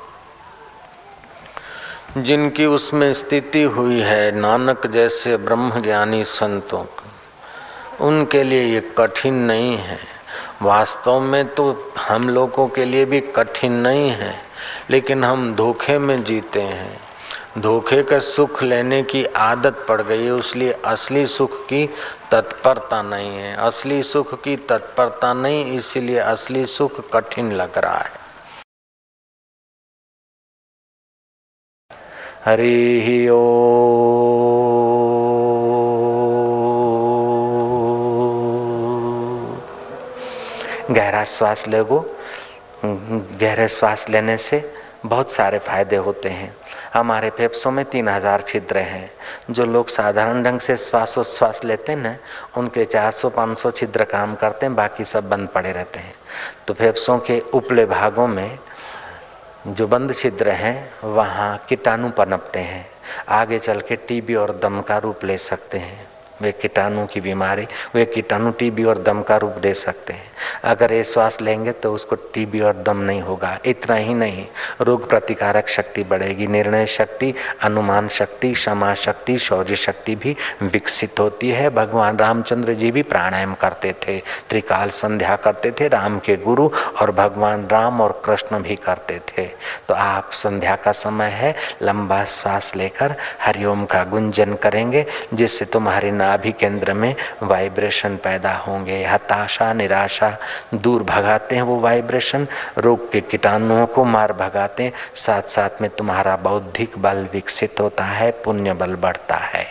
जिनकी उसमें स्थिति हुई है, नानक जैसे ब्रह्म ज्ञानी संतों, उनके लिए ये कठिन नहीं है। वास्तव में तो हम लोगों के लिए भी कठिन नहीं है, लेकिन हम धोखे में जीते हैं। धोखे का सुख लेने की आदत पड़ गई है इसलिए असली सुख की तत्परता नहीं है। असली सुख की तत्परता नहीं, इसीलिए असली सुख कठिन लग रहा है। हरि ओ। गहरा श्वास लगो। गहरे श्वास लेने से बहुत सारे फ़ायदे होते हैं। हमारे फेफड़ों में तीन हज़ार छिद्र हैं। जो लोग साधारण ढंग से श्वासोच्छ्वास लेते हैं ना, उनके 400-500 छिद्र काम करते हैं, बाकी सब बंद पड़े रहते हैं। तो फेफड़ों के उपले भागों में जो बंद छिद्र हैं, वहाँ कीटाणु पनपते हैं। आगे चल के टीबी और दम का रूप ले सकते हैं। वे कीटाणु की बीमारी, वे कीटाणु टीबी और दम का रूप दे सकते हैं। अगर ये श्वास लेंगे तो उसको टीबी और दम नहीं होगा, इतना ही नहीं। रोग प्रतिकारक शक्ति बढ़ेगी, निर्णय शक्ति, अनुमान शक्ति, क्षमा शक्ति, शौर्य शक्ति भी विकसित होती है। भगवान रामचंद्र जी भी प्राणायाम करते थे, त्रिकाल संध्या करते थे, राम के गुरु और भगवान राम और कृष्ण भी करते थे। तो आप संध्या का समय है, लंबा श्वास लेकर हरिओम का गुंजन करेंगे, जिससे तुम्हारी नाभि केंद्र में वाइब्रेशन पैदा होंगे, हताशा, निराशा दूर भगाते हैं वो वाइब्रेशन, रोग के कीटाणुओं को मार भगाते हैं। साथ साथ में तुम्हारा बौद्धिक बल विकसित होता है, पुण्य बल बढ़ता है।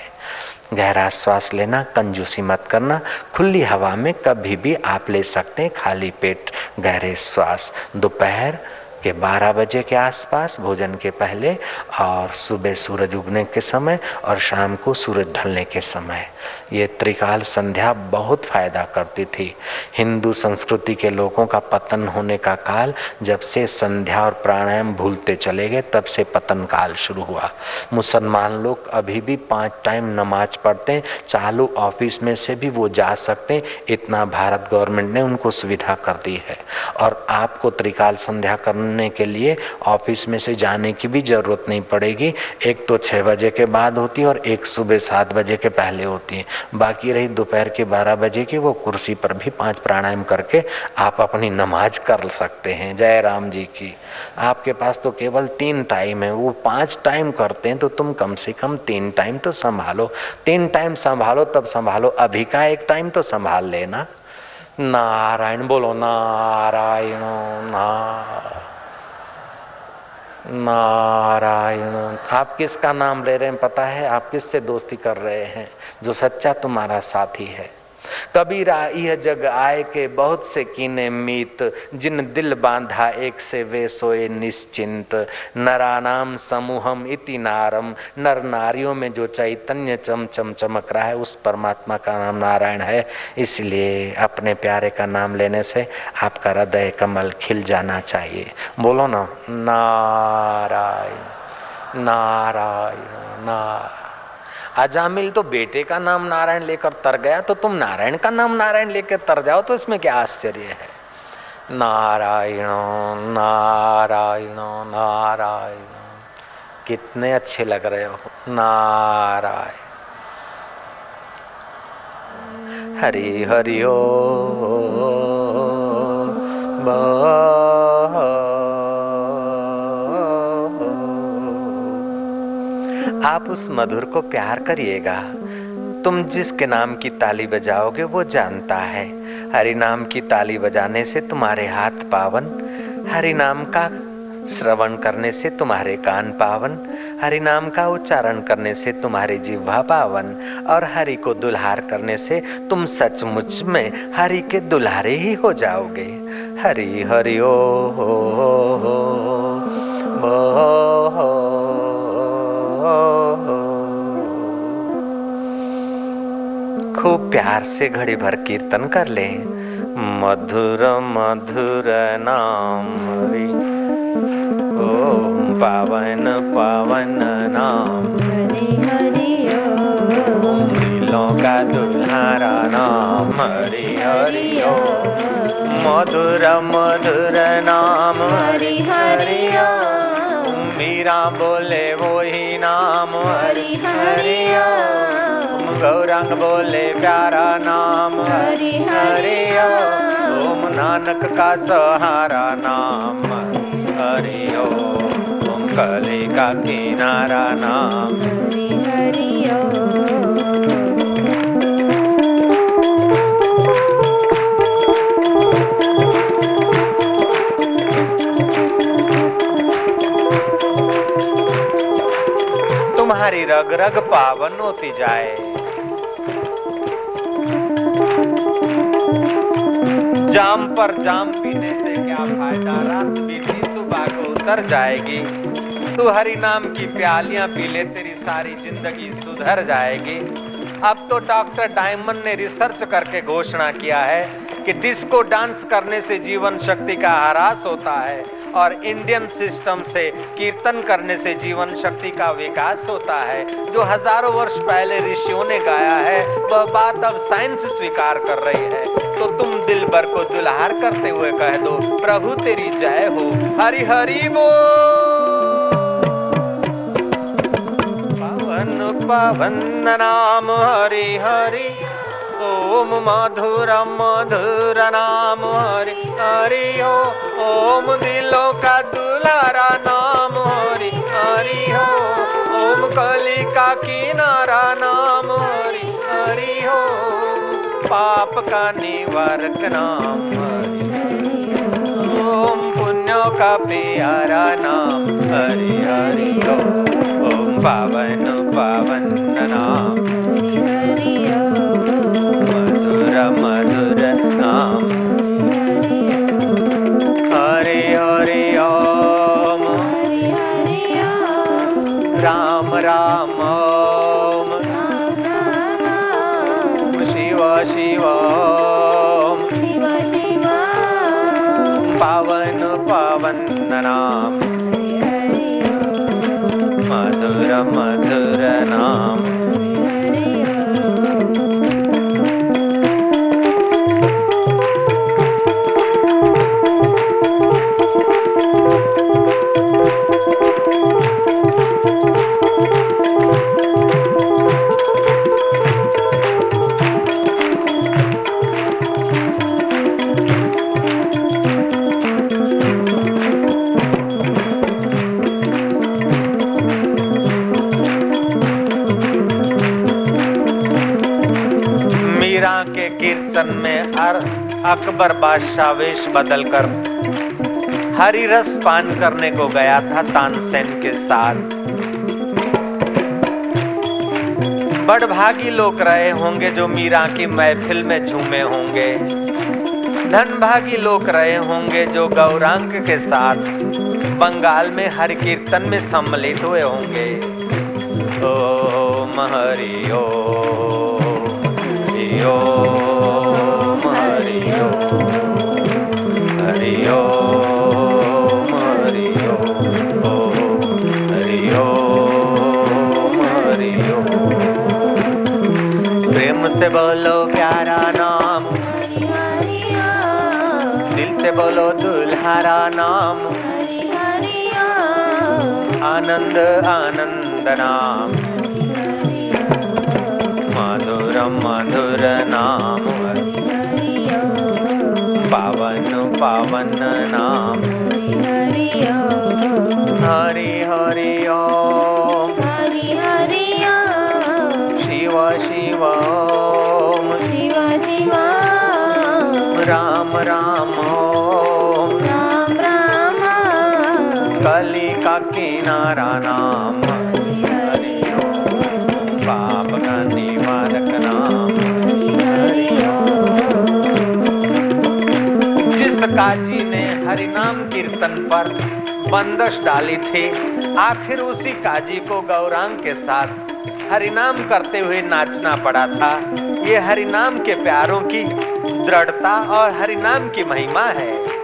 गहरा श्वास लेना, कंजूसी मत करना, खुली हवा में कभी भी आप ले सकते हैं खाली पेट, गहरे श्वास। दोपहर के 12 बजे के आसपास, भोजन के पहले और सुबह सूरज उगने के समय और शाम को सूरज ढलने के समय। ये त्रिकाल संध्या बहुत फ़ायदा करती थी। हिंदू संस्कृति के लोगों का पतन होने का काल जब से संध्या और प्राणायाम भूलते चले गए, तब से पतन काल शुरू हुआ। मुसलमान लोग अभी भी पाँच टाइम नमाज़ पढ़ते हैं, चालू ऑफ़िस में से भी वो जा सकते हैं, इतना भारत गवर्नमेंट ने उनको सुविधा कर दी है। और आपको त्रिकाल संध्या करने के लिए ऑफ़िस में से जाने की भी ज़रूरत नहीं पड़ेगी। एक तो छः बजे के बाद होती है और एक सुबह सात बजे के पहले होती है। बाकी रही दोपहर के बारह बजे की, वो कुर्सी पर भी पाँच प्राणायाम करके आप अपनी नमाज़ कर सकते हैं। जय राम जी की। आपके पास तो केवल तीन टाइम है। वो पाँच टाइम करते हैं तो तुम कम से कम तीन टाइम तो संभालो। तीन टाइम संभालो, तब संभालो। अभी का एक टाइम तो संभाल लेना। नारायण बोलो, नारायण ना नारायण, आप किसका नाम ले रहे हैं पता है? आप किससे दोस्ती कर रहे हैं? जो सच्चा तुम्हारा साथी है। कबीरा यह जग आए के बहुत से कीने मीत, जिन दिल बांधा एक से वे सोए निश्चिंत। नरानाम समूहम इति नारम, नर नारियों में जो चैतन्य चम चम चमक रहा है, उस परमात्मा का नाम नारायण है। इसलिए अपने प्यारे का नाम लेने से आपका हृदय कमल खिल जाना चाहिए। बोलो ना, नारायण नारायण नारायण। अजामिल तो बेटे का नाम नारायण लेकर तर गया तो तुम नारायण का नाम नारायण लेकर तर जाओ तो इसमें क्या आश्चर्य है? नारायण नारायण नारायण, कितने अच्छे लग रहे हो। नारायण। हरि हरि ओ आप उस मधुर को प्यार करिएगा। तुम जिसके नाम की ताली बजाओगे वो जानता है। हरि नाम की ताली बजाने से तुम्हारे हाथ पावन। हरि नाम का श्रवण करने से तुम्हारे कान पावन। हरि नाम का उच्चारण करने से तुम्हारी जिह्वा पावन। और हरि को दुल्हार करने से तुम सचमुच में हरि के दुल्हारे ही हो जाओगे। हरि हरि ओ हो, हो, हो, हो, हो खूब प्यार से घड़ी भर कीर्तन कर ले। मधुर मधुर नाम हरि। ओम पावन पावन नाम। दिलों का दुल्हारा नाम हरि हरि मधुर मधुर नाम हरि हरि मीरा बोले वो ही नाम हरि हरि गौरंग बोले प्यारा नाम। हरि हरि ओम। नानक का सहारा नाम। हरि ओम कली का किनारा नाम। हरि तुम्हारी रग रग पावन होती जाए। जाम पर जाम पीने से क्या फ़ायदा? रात बीती सुबह को उतर जाएगी। तू हरि नाम की प्यालियाँ पी ले, तेरी सारी ज़िंदगी सुधर जाएगी। अब तो डॉक्टर डायमंड ने रिसर्च करके घोषणा किया है कि डिस्को डांस करने से जीवन शक्ति का ह्रास होता है। और इंडियन सिस्टम से कीर्तन करने से जीवन शक्ति का विकास होता है। जो हज़ारों वर्ष पहले ऋषियों ने गाया है, वह बात अब साइंस स्वीकार कर रही है। तो तुम दिल भर को दुल्हार करते हुए कह दो, प्रभु तेरी जय हो। हरि हरि बोल। पवन नाम हरि हरि। ओम मधुर मधुर नाम, हरि हरि हो ओम दिलों का दुलारा नाम, हरि हरि हो ओम कली का किनारा नाम, हरि हरि हो पाप का निवारक नाम ओम पुण्यों का प्यारा नाम, हरि हरि हो पावन पावन नाम। कीर्तन में अर अकबर बादशाह वेश बदल कर हरी रस पान करने को गया था तानसेन के साथ बड़भागी लोग रहे होंगे जो मीरा की महफिल में झूमे होंगे धनभागी लोग रहे होंगे जो गौरांग के साथ बंगाल में हर कीर्तन में सम्मिलित हुए होंगे ओ महरी ओ बोलो प्यारा नाम। दिल से बोलो दुल्हारा नाम। आनंद आनंद नाम। मधुर मधुर नाम। पावन पावन नाम। हरि हरि ओम नाम पाप का निवारक नाम। जिस काजी ने हरि नाम कीर्तन पर बंदश डाली थी, आखिर उसी काजी को गौरांग के साथ हरिनाम करते हुए नाचना पड़ा था। ये हरिनाम के प्यारों की दृढ़ता और हरिनाम की महिमा है।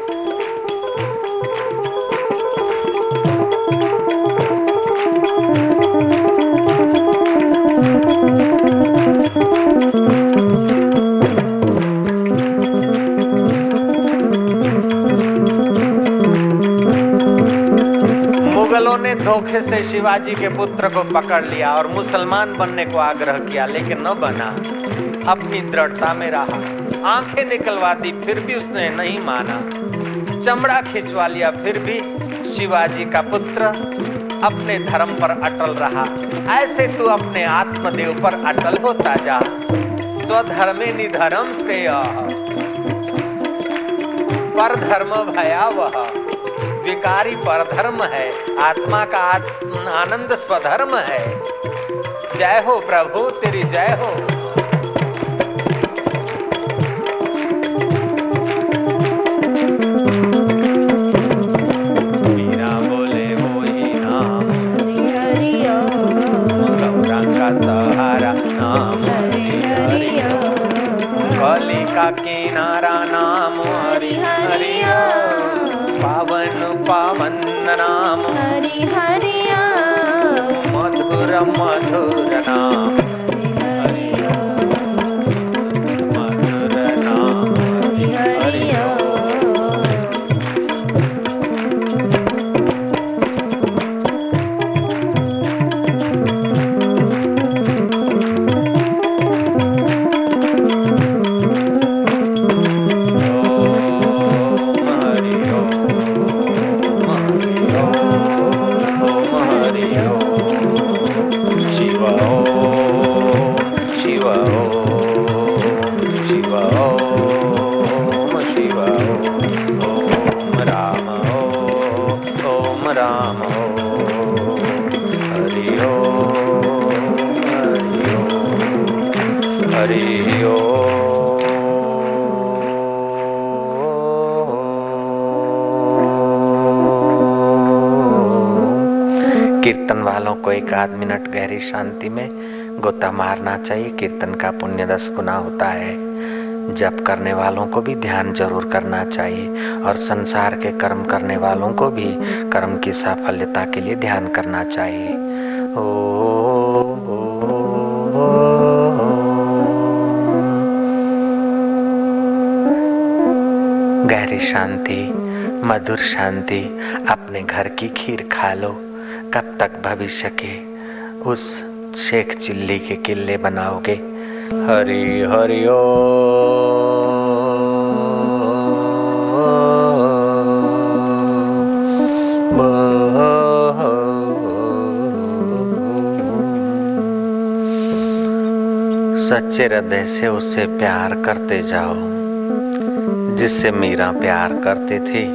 धोखे से शिवाजी के पुत्र को पकड़ लिया और मुसलमान बनने को आग्रह किया, लेकिन न बना। अपनी दृढ़ता में रहा। आँखें निकलवा दी फिर भी उसने नहीं माना। चमड़ा खिंचवा लिया, फिर भी शिवाजी का पुत्र अपने धर्म पर अटल रहा। ऐसे तू अपने आत्मदेव पर अटल होता जा। स्वधर्मे निधर्म श्रेय। पर धर्म भयावह। विकारी परधर्म है। आत्मा का आनंद स्वधर्म है। जय हो प्रभु तेरी जय हो। हरि कीर्तन वालों को एक आध मिनट गहरी शांति में गोता मारना चाहिए। कीर्तन का पुण्य दस गुना होता है। जप करने वालों को भी ध्यान ज़रूर करना चाहिए और संसार के कर्म करने वालों को भी कर्म की साफल्यता के लिए ध्यान करना चाहिए। ओ, शांति, मधुर शांति, अपने घर की खीर खा लो। कब तक भविष्य के उस शेख चिल्ली के किले बनाओगे? हरि हरि ओ। सच्चे हृदय से उससे प्यार करते जाओ। जिससे मीरा प्यार करते थे,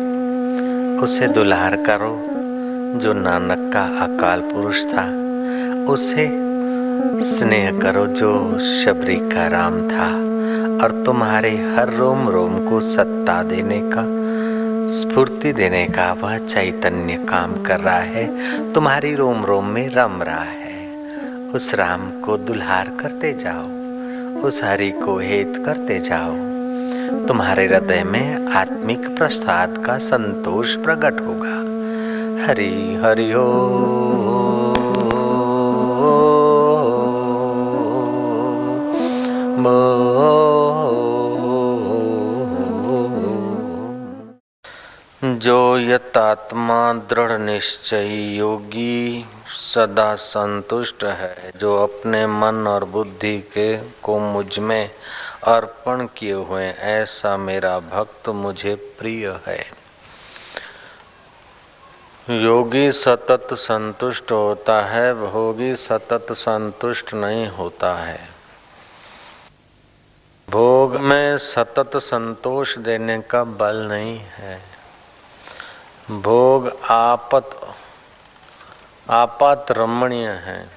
उसे दुलार करो, जो नानक का अकाल पुरुष था, उसे स्नेह करो, जो शबरी का राम था, और तुम्हारे हर रोम रोम को सत्ता देने का, स्फूर्ति देने का वह चैतन्य काम कर रहा है। तुम्हारी रोम रोम में रम रहा है। उस राम को दुल्हार करते जाओ, उस हरि को हेत करते जाओ तुम्हारे हृदय में आत्मिक प्रसाद का संतोष प्रकट होगा। हरि हरि ओ जो यतात्मा दृढ़ निश्चय योगी सदा संतुष्ट है, जो अपने मन और बुद्धि के को मुझमें अर्पण किए हुए ऐसा मेरा भक्त मुझे प्रिय है। योगी सतत संतुष्ट होता है, भोगी सतत संतुष्ट नहीं होता है। भोग में सतत संतोष देने का बल नहीं है। भोग आपत, आपात रमणीय है।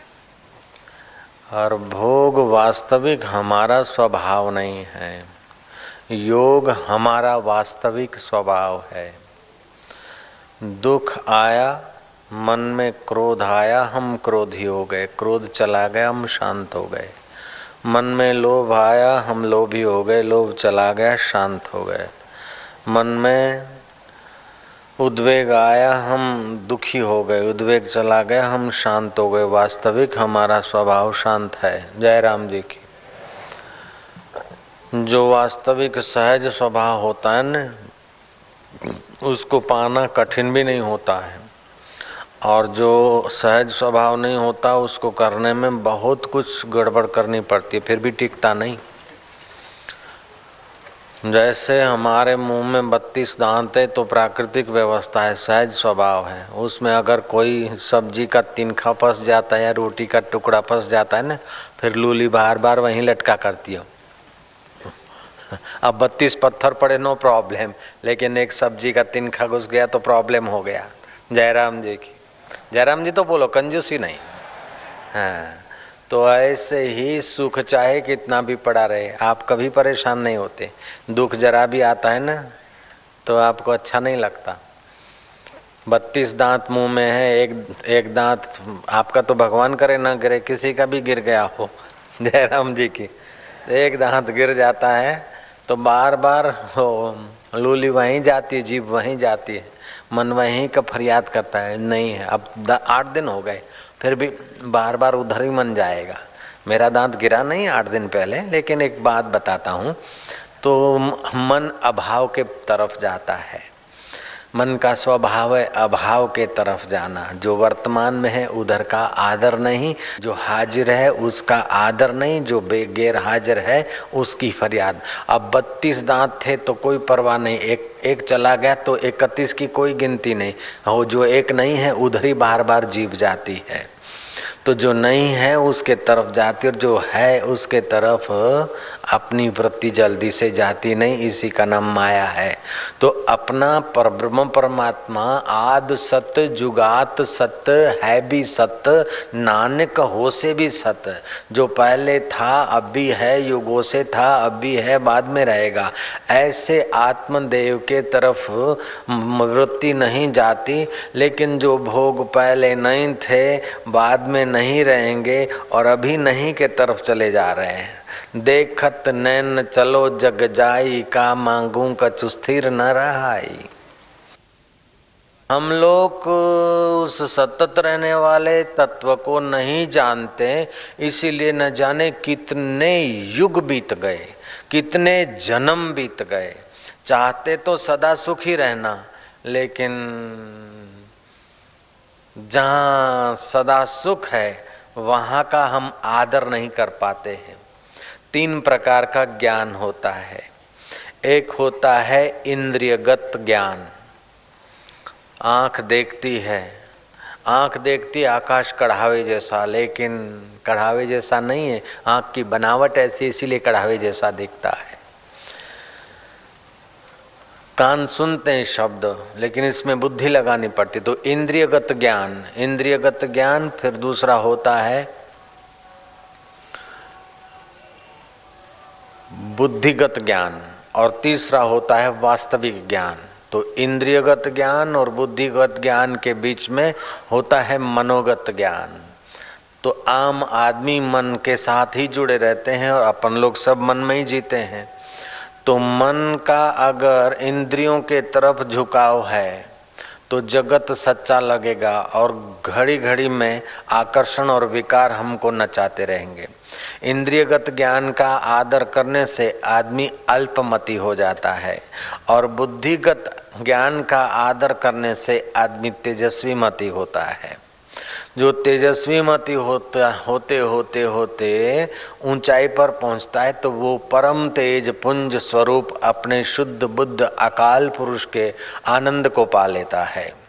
और भोग वास्तविक हमारा स्वभाव नहीं है। योग हमारा वास्तविक स्वभाव है। दुख आया, मन में क्रोध आया, हम क्रोधी हो गए। क्रोध चला गया, हम शांत हो गए। मन में लोभ आया, हम लोभी हो गए। लोभ चला गया, शांत हो गए। मन में उद्वेग आया, हम दुखी हो गए, उद्वेग चला गया, हम शांत हो गए। वास्तविक हमारा स्वभाव शांत है। जय राम जी की। जो वास्तविक सहज स्वभाव होता है न, उसको पाना कठिन भी नहीं होता है। और जो सहज स्वभाव नहीं होता, उसको करने में बहुत कुछ गड़बड़ करनी पड़ती है, फिर भी टिकता नहीं। जैसे हमारे मुँह में बत्तीस दांत है तो प्राकृतिक व्यवस्था है, सहज स्वभाव है। उसमें अगर कोई सब्ज़ी का तिनखा फंस जाता है या रोटी का टुकड़ा फंस जाता है ना, फिर लूली बार बार वहीं लटका करती हो। अब बत्तीस पत्थर पड़े नो प्रॉब्लम लेकिन एक सब्ज़ी का तिनखा घुस गया तो प्रॉब्लम हो गया। जयराम जी की। जयराम जी तो बोलो, कंजूसी नहीं। हाँ। तो ऐसे ही सुख चाहे कितना भी पड़ा रहे, आप कभी परेशान नहीं होते। दुख जरा भी आता है ना तो आपको अच्छा नहीं लगता। बत्तीस दांत मुँह में है, एक एक दांत आपका तो भगवान करे ना गिरे किसी का भी गिर गया हो, जयराम जी की, एक दांत गिर जाता है तो बार बार हो लूली वहीं जाती है, जीभ वहीं जाती है, मन वहीं का फरियाद करता है, नहीं है, अब आठ दिन हो गए। फिर भी बार बार उधर ही मन जाएगा। मेरा दांत गिरा नहीं आठ दिन पहले, लेकिन एक बात बताता हूँ। तो मन अभाव के तरफ़ जाता है। मन का स्वभाव है, अभाव के तरफ़ जाना। जो वर्तमान में है, उधर का आदर नहीं। जो हाजिर है, उसका आदर नहीं। जो बेगैर हाजिर है, उसकी फरियाद। अब बत्तीस दांत थे तो कोई परवाह नहीं। एक एक चला गया तो इकतीस की कोई गिनती नहीं। हो, जो एक नहीं है, उधर ही बार बार जीव जाती है। तो जो नहीं है, उसके तरफ़ जाती और जो है, उसके तरफ़ अपनी वृत्ति जल्दी से जाती नहीं, इसी का नाम माया है। तो अपना पर ब्रह्म परमात्मा, आद सत्य जुगात सत्य है भी सत्य नानक हो से भी सत्य जो पहले था, अब भी है, युगों से था, अब भी है, बाद में रहेगा। ऐसे आत्मदेव के तरफ़ वृत्ति नहीं जाती, लेकिन जो भोग पहले नहीं थे, बाद में नहीं रहेंगे और अभी नहीं के तरफ़ चले जा रहे हैं। देखत नैन चलो जग जाई, का मांगू कछु स्थिर न रहाई। हम लोग उस सतत रहने वाले तत्व को नहीं जानते, इसीलिए न जाने कितने युग बीत गए, कितने जन्म बीत गए। चाहते तो सदा सुखी रहना, लेकिन जहाँ सदा सुख है, वहाँ का हम आदर नहीं कर पाते हैं। तीन प्रकार का ज्ञान होता है। एक होता है इंद्रियगत ज्ञान। आँख देखती है। आँख देखती आकाश कढ़ावे जैसा, लेकिन कढ़ावे जैसा नहीं है। आँख की बनावट ऐसी, इसीलिए कढ़ावे जैसा दिखता है। कान सुनते हैं शब्द, लेकिन इसमें बुद्धि लगानी पड़ती। तो इंद्रियगत ज्ञान। इंद्रियगत ज्ञान फिर दूसरा होता है बुद्धिगत ज्ञान, और तीसरा होता है वास्तविक ज्ञान। तो इंद्रियगत ज्ञान और बुद्धिगत ज्ञान के बीच में होता है मनोगत ज्ञान। तो आम आदमी मन के साथ ही जुड़े रहते हैं और अपन लोग सब मन में ही जीते हैं। तो मन का अगर इंद्रियों के तरफ़ झुकाव है तो जगत सच्चा लगेगा और घड़ी घड़ी में आकर्षण और विकार हमको नचाते रहेंगे। इंद्रियगत ज्ञान का आदर करने से आदमी अल्पमति हो जाता है और बुद्धिगत ज्ञान का आदर करने से आदमी तेजस्वी मति होता है। जो तेजस्वी मति होता, होते होते होते ऊंचाई पर पहुँचता है तो वो परम तेज पुंज स्वरूप अपने शुद्ध बुद्ध अकाल पुरुष के आनंद को पा लेता है।